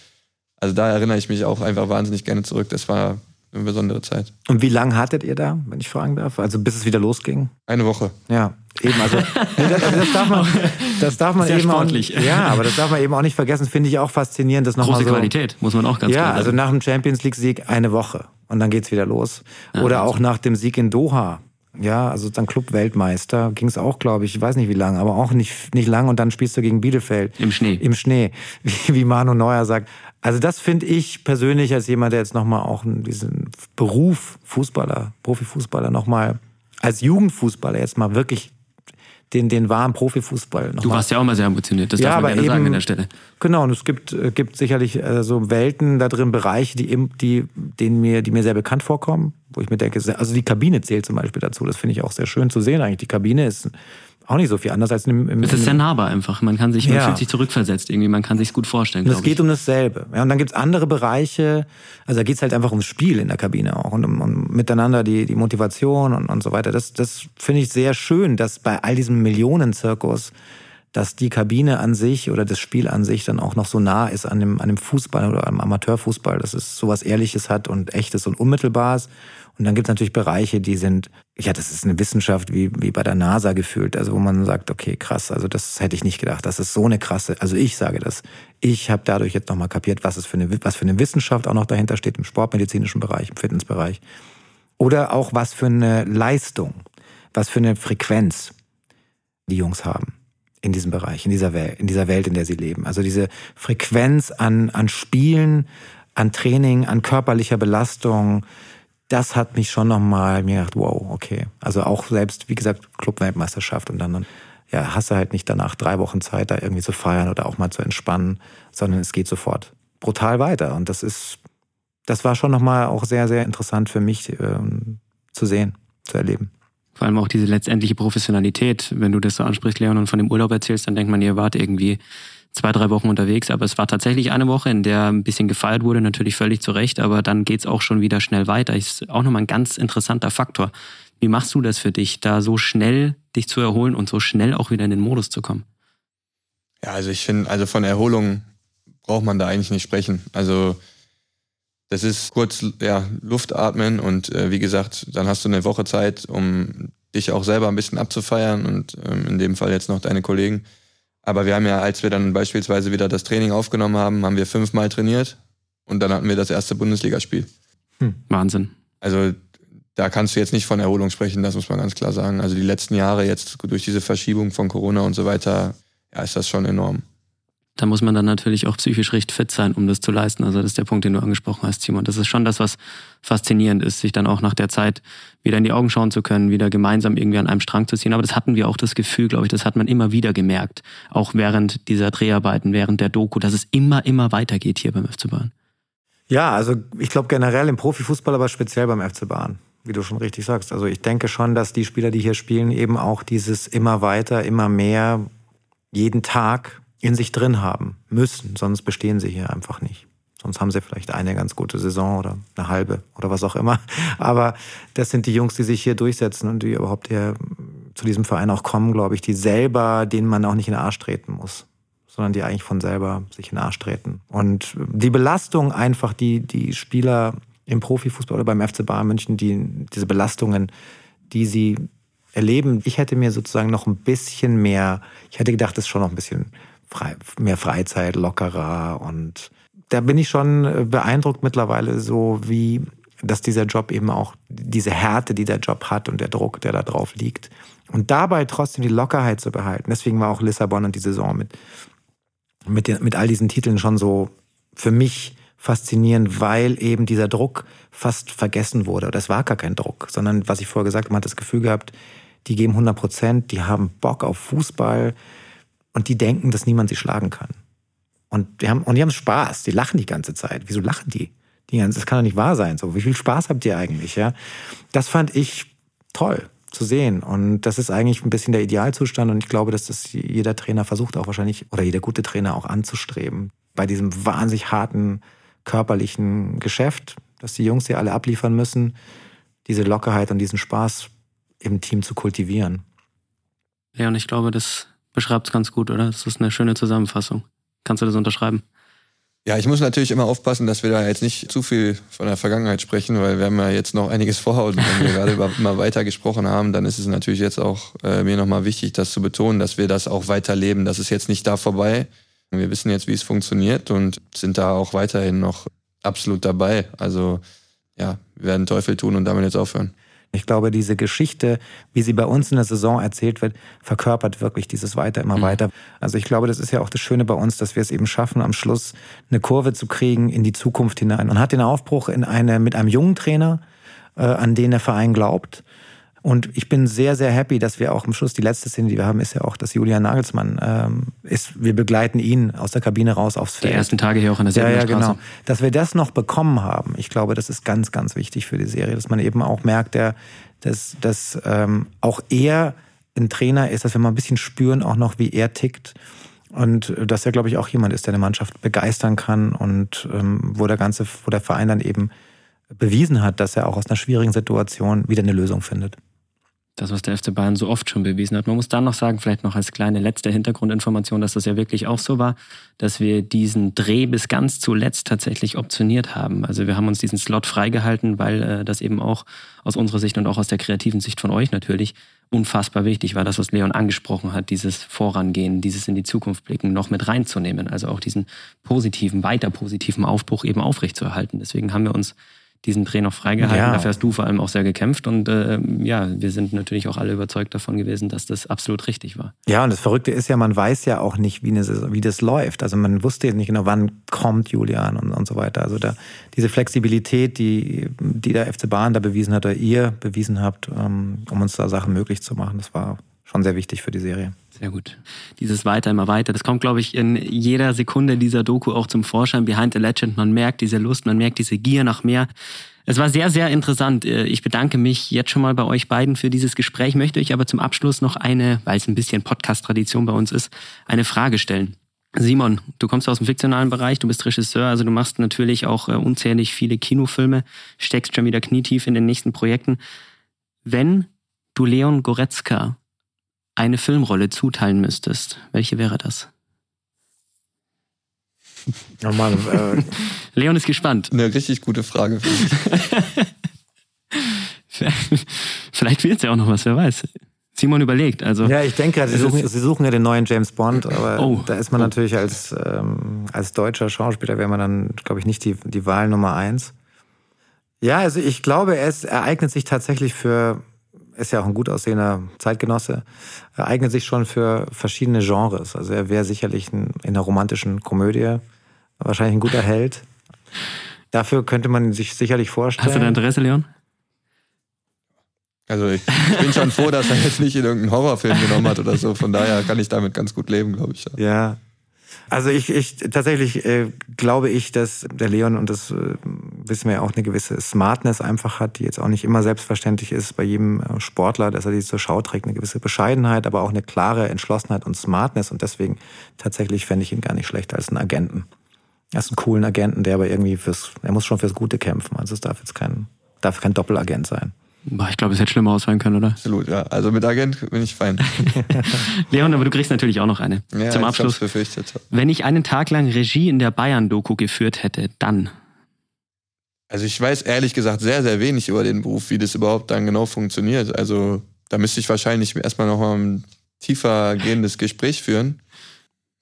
also da erinnere ich mich auch einfach wahnsinnig gerne zurück. Das war eine besondere Zeit. Und wie lange hattet ihr da, wenn ich fragen darf? Also bis es wieder losging? Eine Woche. Ja, eben. Also das, das, darf man, das darf man Sehr eben sportlich. auch. Ja, aber das darf man eben auch nicht vergessen. Finde ich auch faszinierend, das nochmal Große so. Qualität muss man auch ganz Ja, klar sagen. also nach dem Champions League Sieg eine Woche und dann geht's wieder los. Oder auch nach dem Sieg in Doha ja, also dann Club-Weltmeister ging es auch, glaube ich, ich weiß nicht wie lange, aber auch nicht, nicht lang und dann spielst du gegen Bielefeld. Im Schnee. Im Schnee, wie, wie Manu Neuer sagt. Also das finde ich persönlich als jemand, der jetzt nochmal auch diesen Beruf Fußballer, Profifußballer nochmal als Jugendfußballer jetzt mal wirklich den, den wahren Profifußball. Noch du mal. warst ja auch mal sehr ambitioniert, das Ja, darf man aber gerne sagen eben- an der Stelle. Genau, und es gibt, äh, gibt sicherlich äh, so Welten da drin, Bereiche, die, die, denen mir, die mir sehr bekannt vorkommen, wo ich mir denke, also die Kabine zählt zum Beispiel dazu. Das finde ich auch sehr schön zu sehen eigentlich. Die Kabine ist auch nicht so viel anders als im, im, Es ist sehr nahbar einfach. Man kann sich, man Ja. fühlt sich zurückversetzt irgendwie. Man kann sich gut vorstellen. Und es geht ich. um dasselbe. Ja, und dann gibt's andere Bereiche, also da geht's halt einfach ums Spiel in der Kabine auch und um, um miteinander die, die Motivation und, und so weiter. Das, das finde ich sehr schön, dass bei all diesem Millionenzirkus, dass die Kabine an sich oder das Spiel an sich dann auch noch so nah ist an dem, an dem Fußball oder am Amateurfußball, dass es sowas Ehrliches hat und Echtes und Unmittelbares. Und dann gibt es natürlich Bereiche, die sind, ja, das ist eine Wissenschaft wie, wie bei der NASA gefühlt, also wo man sagt, okay, krass, also das hätte ich nicht gedacht, das ist so eine krasse, also ich sage das, ich habe dadurch jetzt nochmal kapiert, was, es für eine, was für eine Wissenschaft auch noch dahinter steht im sportmedizinischen Bereich, im Fitnessbereich. Oder auch was für eine Leistung, was für eine Frequenz die Jungs haben in diesem Bereich, in dieser Welt, in dieser Welt, in der sie leben. Also diese Frequenz an, an Spielen, an Training, an körperlicher Belastung, das hat mich schon nochmal mir gedacht, wow, okay. Also auch selbst, wie gesagt, Clubweltmeisterschaft und dann, ja, hast du halt nicht danach drei Wochen Zeit, da irgendwie zu feiern oder auch mal zu entspannen, sondern es geht sofort brutal weiter. Und das ist, das war schon nochmal auch sehr, sehr interessant für mich ähm, zu sehen, zu erleben. Vor allem auch diese letztendliche Professionalität. Wenn du das so ansprichst, Leon, und von dem Urlaub erzählst, dann denkt man, ihr wart irgendwie zwei, drei Wochen unterwegs, aber es war tatsächlich eine Woche, in der ein bisschen gefeiert wurde, natürlich völlig zu Recht, aber dann geht es auch schon wieder schnell weiter. Ist auch nochmal ein ganz interessanter Faktor. Wie machst du das für dich, da so schnell dich zu erholen und so schnell auch wieder in den Modus zu kommen? Ja, also ich finde, also von Erholung braucht man da eigentlich nicht sprechen. Also das ist kurz ja, Luft atmen und äh, wie gesagt, dann hast du eine Woche Zeit, um dich auch selber ein bisschen abzufeiern und ähm, in dem Fall jetzt noch deine Kollegen. Aber wir haben ja, als wir dann beispielsweise wieder das Training aufgenommen haben, haben wir fünfmal trainiert und dann hatten wir das erste Bundesligaspiel. Hm, Wahnsinn. Also da kannst du jetzt nicht von Erholung sprechen, das muss man ganz klar sagen. Also die letzten Jahre jetzt durch diese Verschiebung von Corona und so weiter, ja, ist das schon enorm da muss man dann natürlich auch psychisch recht fit sein, um das zu leisten. Also das ist der Punkt, den du angesprochen hast, Simon. Das ist schon das, was faszinierend ist, sich dann auch nach der Zeit wieder in die Augen schauen zu können, wieder gemeinsam irgendwie an einem Strang zu ziehen. Aber das hatten wir auch das Gefühl, glaube ich, das hat man immer wieder gemerkt, auch während dieser Dreharbeiten, während der Doku, dass es immer, immer weitergeht hier beim FC Bayern. Ja, also ich glaube generell im Profifußball, aber speziell beim FC Bayern wie du schon richtig sagst. Also ich denke schon, dass die Spieler, die hier spielen, eben auch dieses immer weiter, immer mehr, jeden Tag in sich drin haben müssen, sonst bestehen sie hier einfach nicht. Sonst haben sie vielleicht eine ganz gute Saison oder eine halbe oder was auch immer. Aber das sind die Jungs, die sich hier durchsetzen und die überhaupt hier zu diesem Verein auch kommen, glaube ich, die selber, denen man auch nicht in den Arsch treten muss, sondern die eigentlich von selber sich in den Arsch treten. Und die Belastung einfach, die die Spieler im Profifußball oder beim FC Bayern München, die, diese Belastungen, die sie erleben, ich hätte mir sozusagen noch ein bisschen mehr, ich hätte gedacht, das ist schon noch ein bisschen frei, mehr Freizeit, lockerer und da bin ich schon beeindruckt mittlerweile so, wie dass dieser Job eben auch diese Härte, die der Job hat und der Druck, der da drauf liegt. Und dabei trotzdem die Lockerheit zu behalten. Deswegen war auch Lissabon und die Saison mit, mit, den, mit all diesen Titeln schon so für mich faszinierend, weil eben dieser Druck fast vergessen wurde. Das war gar kein Druck, sondern was ich vorher gesagt habe, man hat das Gefühl gehabt, die geben 100 Prozent, die haben Bock auf Fußball, und die denken, dass niemand sie schlagen kann. Und die haben, und die haben Spaß, die lachen die ganze Zeit. Wieso lachen die? die ganze, das kann doch nicht wahr sein. So, wie viel Spaß habt ihr eigentlich? Ja? Das fand ich toll zu sehen. Und das ist eigentlich ein bisschen der Idealzustand. Und ich glaube, dass das jeder Trainer versucht auch wahrscheinlich, oder jeder gute Trainer auch anzustreben. Bei diesem wahnsinnig harten körperlichen Geschäft, dass die Jungs hier alle abliefern müssen, diese Lockerheit und diesen Spaß im Team zu kultivieren. Ja, und ich glaube, das beschreibt es ganz gut, oder? Das ist eine schöne Zusammenfassung. Kannst du das unterschreiben? Ja, ich muss natürlich immer aufpassen, dass wir da jetzt nicht zu viel von der Vergangenheit sprechen, weil wir haben ja jetzt noch einiges vor und wenn wir gerade immer weiter gesprochen haben, dann ist es natürlich jetzt auch äh, mir nochmal wichtig, das zu betonen, dass wir das auch weiterleben. Das ist jetzt nicht da vorbei. Wir wissen jetzt, wie es funktioniert und sind da auch weiterhin noch absolut dabei. Also ja, wir werden Teufel tun und damit jetzt aufhören. Ich glaube, diese Geschichte, wie sie bei uns in der Saison erzählt wird, verkörpert wirklich dieses Weiter, immer mhm. weiter. Also ich glaube, das ist ja auch das Schöne bei uns, dass wir es eben schaffen, am Schluss eine Kurve zu kriegen in die Zukunft hinein. Man hat den Aufbruch in eine, mit einem jungen Trainer, äh, an den der Verein glaubt. Und ich bin sehr, sehr happy, dass wir auch am Schluss, die letzte Szene, die wir haben, ist ja auch, dass Julian Nagelsmann ähm, ist, wir begleiten ihn aus der Kabine raus aufs Feld. Die ersten Tage hier auch in der Serie. Ja, ja, genau. Dass wir das noch bekommen haben, ich glaube, das ist ganz, ganz wichtig für die Serie, dass man eben auch merkt, der, dass, dass ähm, auch er ein Trainer ist, dass wir mal ein bisschen spüren, auch noch, wie er tickt. Und dass er, glaube ich, auch jemand ist, der eine Mannschaft begeistern kann und ähm, wo der ganze, wo der Verein dann eben bewiesen hat, dass er auch aus einer schwierigen Situation wieder eine Lösung findet. Das, was der FC Bayern so oft schon bewiesen hat. Man muss dann noch sagen, vielleicht noch als kleine letzte Hintergrundinformation, dass das ja wirklich auch so war, dass wir diesen Dreh bis ganz zuletzt tatsächlich optioniert haben. Also wir haben uns diesen Slot freigehalten, weil äh, das eben auch aus unserer Sicht und auch aus der kreativen Sicht von euch natürlich unfassbar wichtig war, das, was Leon angesprochen hat, dieses Vorangehen, dieses in die Zukunft blicken, noch mit reinzunehmen. Also auch diesen positiven, weiter positiven Aufbruch eben aufrechtzuerhalten. Deswegen haben wir uns diesen Dreh noch freigehalten. Ja. Dafür hast du vor allem auch sehr gekämpft. Und äh, ja, wir sind natürlich auch alle überzeugt davon gewesen, dass das absolut richtig war. Ja, und das Verrückte ist ja, man weiß ja auch nicht, wie, eine, wie das läuft. Also man wusste jetzt nicht genau, wann kommt Julian und, und so weiter. Also da, diese Flexibilität, die, die der FC Bahn da bewiesen hat oder ihr bewiesen habt, ähm, um uns da Sachen möglich zu machen, das war schon sehr wichtig für die Serie. Sehr gut. Dieses Weiter, immer weiter. Das kommt, glaube ich, in jeder Sekunde dieser Doku auch zum Vorschein. Behind the Legend. Man merkt diese Lust, man merkt diese Gier nach mehr. Es war sehr, sehr interessant. Äh, ich bedanke mich jetzt schon mal bei euch beiden für dieses Gespräch, möchte euch aber zum Abschluss noch eine, weil es ein bisschen Podcast-Tradition bei uns ist, eine Frage stellen. Simon, du kommst aus dem fiktionalen Bereich, du bist Regisseur, also du machst natürlich auch äh, unzählig viele Kinofilme, steckst schon wieder knietief in den nächsten Projekten. Wenn du Leon Goretzka eine Filmrolle zuteilen müsstest, welche wäre das? Oh Mann, äh, Leon ist gespannt. Eine richtig gute Frage. Vielleicht wird es ja auch noch was, wer weiß. Simon überlegt. Also, ja, ich denke gerade, sie, suchen, sie suchen ja den neuen James Bond, aber oh, da ist man oh. natürlich als, ähm, als deutscher Schauspieler, wäre man dann, glaube ich, nicht die, die Wahl Nummer eins. Ja, also ich glaube, es ereignet sich tatsächlich für ist ja auch ein gut aussehender Zeitgenosse, eignet sich schon für verschiedene Genres. Also er wäre sicherlich ein, in einer romantischen Komödie wahrscheinlich ein guter Held. Dafür könnte man sich sicherlich vorstellen. Hast du da Interesse, Leon? Also ich bin schon froh, dass er jetzt nicht in irgendeinen Horrorfilm genommen hat oder so. Von daher kann ich damit ganz gut leben, glaube ich. Ja, also ich, ich tatsächlich äh, glaube ich, dass der Leon, und das äh, wissen wir ja auch, eine gewisse Smartness einfach hat, die jetzt auch nicht immer selbstverständlich ist bei jedem äh, Sportler, dass er die zur Schau trägt, eine gewisse Bescheidenheit, aber auch eine klare Entschlossenheit und Smartness. Und deswegen tatsächlich fände ich ihn gar nicht schlecht als einen Agenten. Er ist einen coolen Agenten, der aber irgendwie fürs, er muss schon fürs Gute kämpfen. Also es darf jetzt kein, darf kein Doppelagent sein. Ich glaube, es hätte schlimmer ausfallen können, oder? Absolut, ja. Also mit Agent bin ich fein. Leon, aber du kriegst natürlich auch noch eine. Ja, Zum Abschluss. Befürchtet. Wenn ich einen Tag lang Regie in der Bayern-Doku geführt hätte, dann. Also ich weiß ehrlich gesagt sehr, sehr wenig über den Beruf, wie das überhaupt dann genau funktioniert. Also da müsste ich wahrscheinlich erstmal noch mal ein tiefer gehendes Gespräch führen.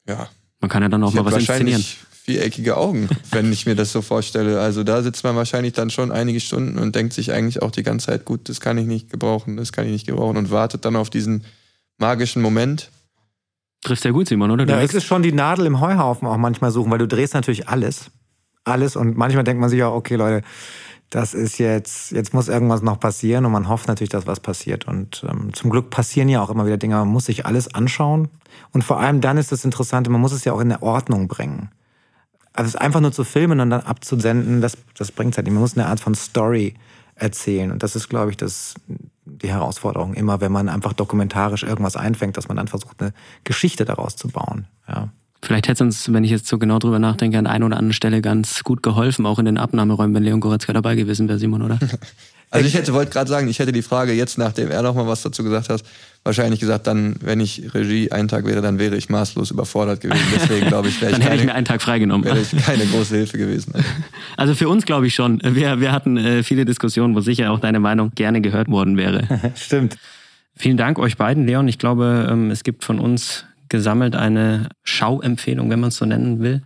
Ja. Man kann ja dann auch ich mal was inszenieren viereckige Augen, wenn ich mir das so vorstelle. Also da sitzt man wahrscheinlich dann schon einige Stunden und denkt sich eigentlich auch die ganze Zeit, gut, das kann ich nicht gebrauchen, das kann ich nicht gebrauchen und wartet dann auf diesen magischen Moment. Trifft ja gut, Simon, oder? Ja, es ist schon die Nadel im Heuhaufen auch manchmal suchen, weil du drehst natürlich alles. Alles und manchmal denkt man sich auch, okay, Leute, das ist jetzt, jetzt muss irgendwas noch passieren und man hofft natürlich, dass was passiert. Und ähm, zum Glück passieren ja auch immer wieder Dinge. Man muss sich alles anschauen. Und vor allem dann ist das Interessante, man muss es ja auch in der Ordnung bringen. Also es einfach nur zu filmen und dann abzusenden, das, das bringt es halt nicht. Man muss eine Art von Story erzählen. Und das ist, glaube ich, das, die Herausforderung immer, wenn man einfach dokumentarisch irgendwas einfängt, dass man dann versucht, eine Geschichte daraus zu bauen. Ja. Vielleicht hätte es uns, wenn ich jetzt so genau drüber nachdenke, an einer oder anderen Stelle ganz gut geholfen, auch in den Abnahmeräumen, wenn Leon Goretzka dabei gewesen wäre, Simon, oder? Also ich hätte, wollte gerade sagen, ich hätte die Frage jetzt, nachdem er noch mal was dazu gesagt hat, wahrscheinlich gesagt, dann, wenn ich Regie einen Tag wäre, dann wäre ich maßlos überfordert gewesen. Deswegen glaube ich, wäre ich, dann hätte ich mir einen Tag freigenommen. Wäre ich keine große Hilfe gewesen. Also für uns glaube ich schon. Wir, wir hatten äh, viele Diskussionen, wo sicher auch deine Meinung gerne gehört worden wäre. Stimmt. Vielen Dank euch beiden, Leon. Ich glaube, ähm, es gibt von uns gesammelt eine Schauempfehlung, wenn man es so nennen will.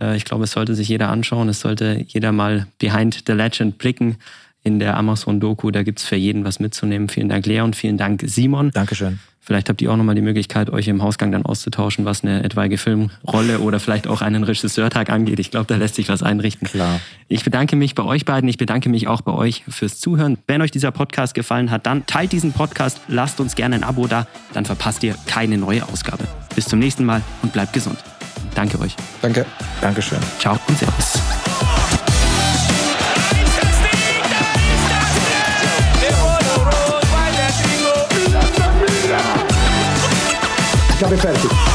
Äh, ich glaube, es sollte sich jeder anschauen. Es sollte jeder mal behind the legend blicken in der Amazon-Doku. Da gibt es für jeden was mitzunehmen. Vielen Dank, Leon. Vielen Dank, Simon. Dankeschön. Vielleicht habt ihr auch nochmal die Möglichkeit, euch im Hausgang dann auszutauschen, was eine etwaige Filmrolle oder vielleicht auch einen Regisseurtag angeht. Ich glaube, da lässt sich was einrichten. Klar. Ich bedanke mich bei euch beiden. Ich bedanke mich auch bei euch fürs Zuhören. Wenn euch dieser Podcast gefallen hat, dann teilt diesen Podcast, lasst uns gerne ein Abo da, dann verpasst ihr keine neue Ausgabe. Bis zum nächsten Mal und bleibt gesund. Danke euch. Danke. Dankeschön. Ciao und Servus. Cabe perto.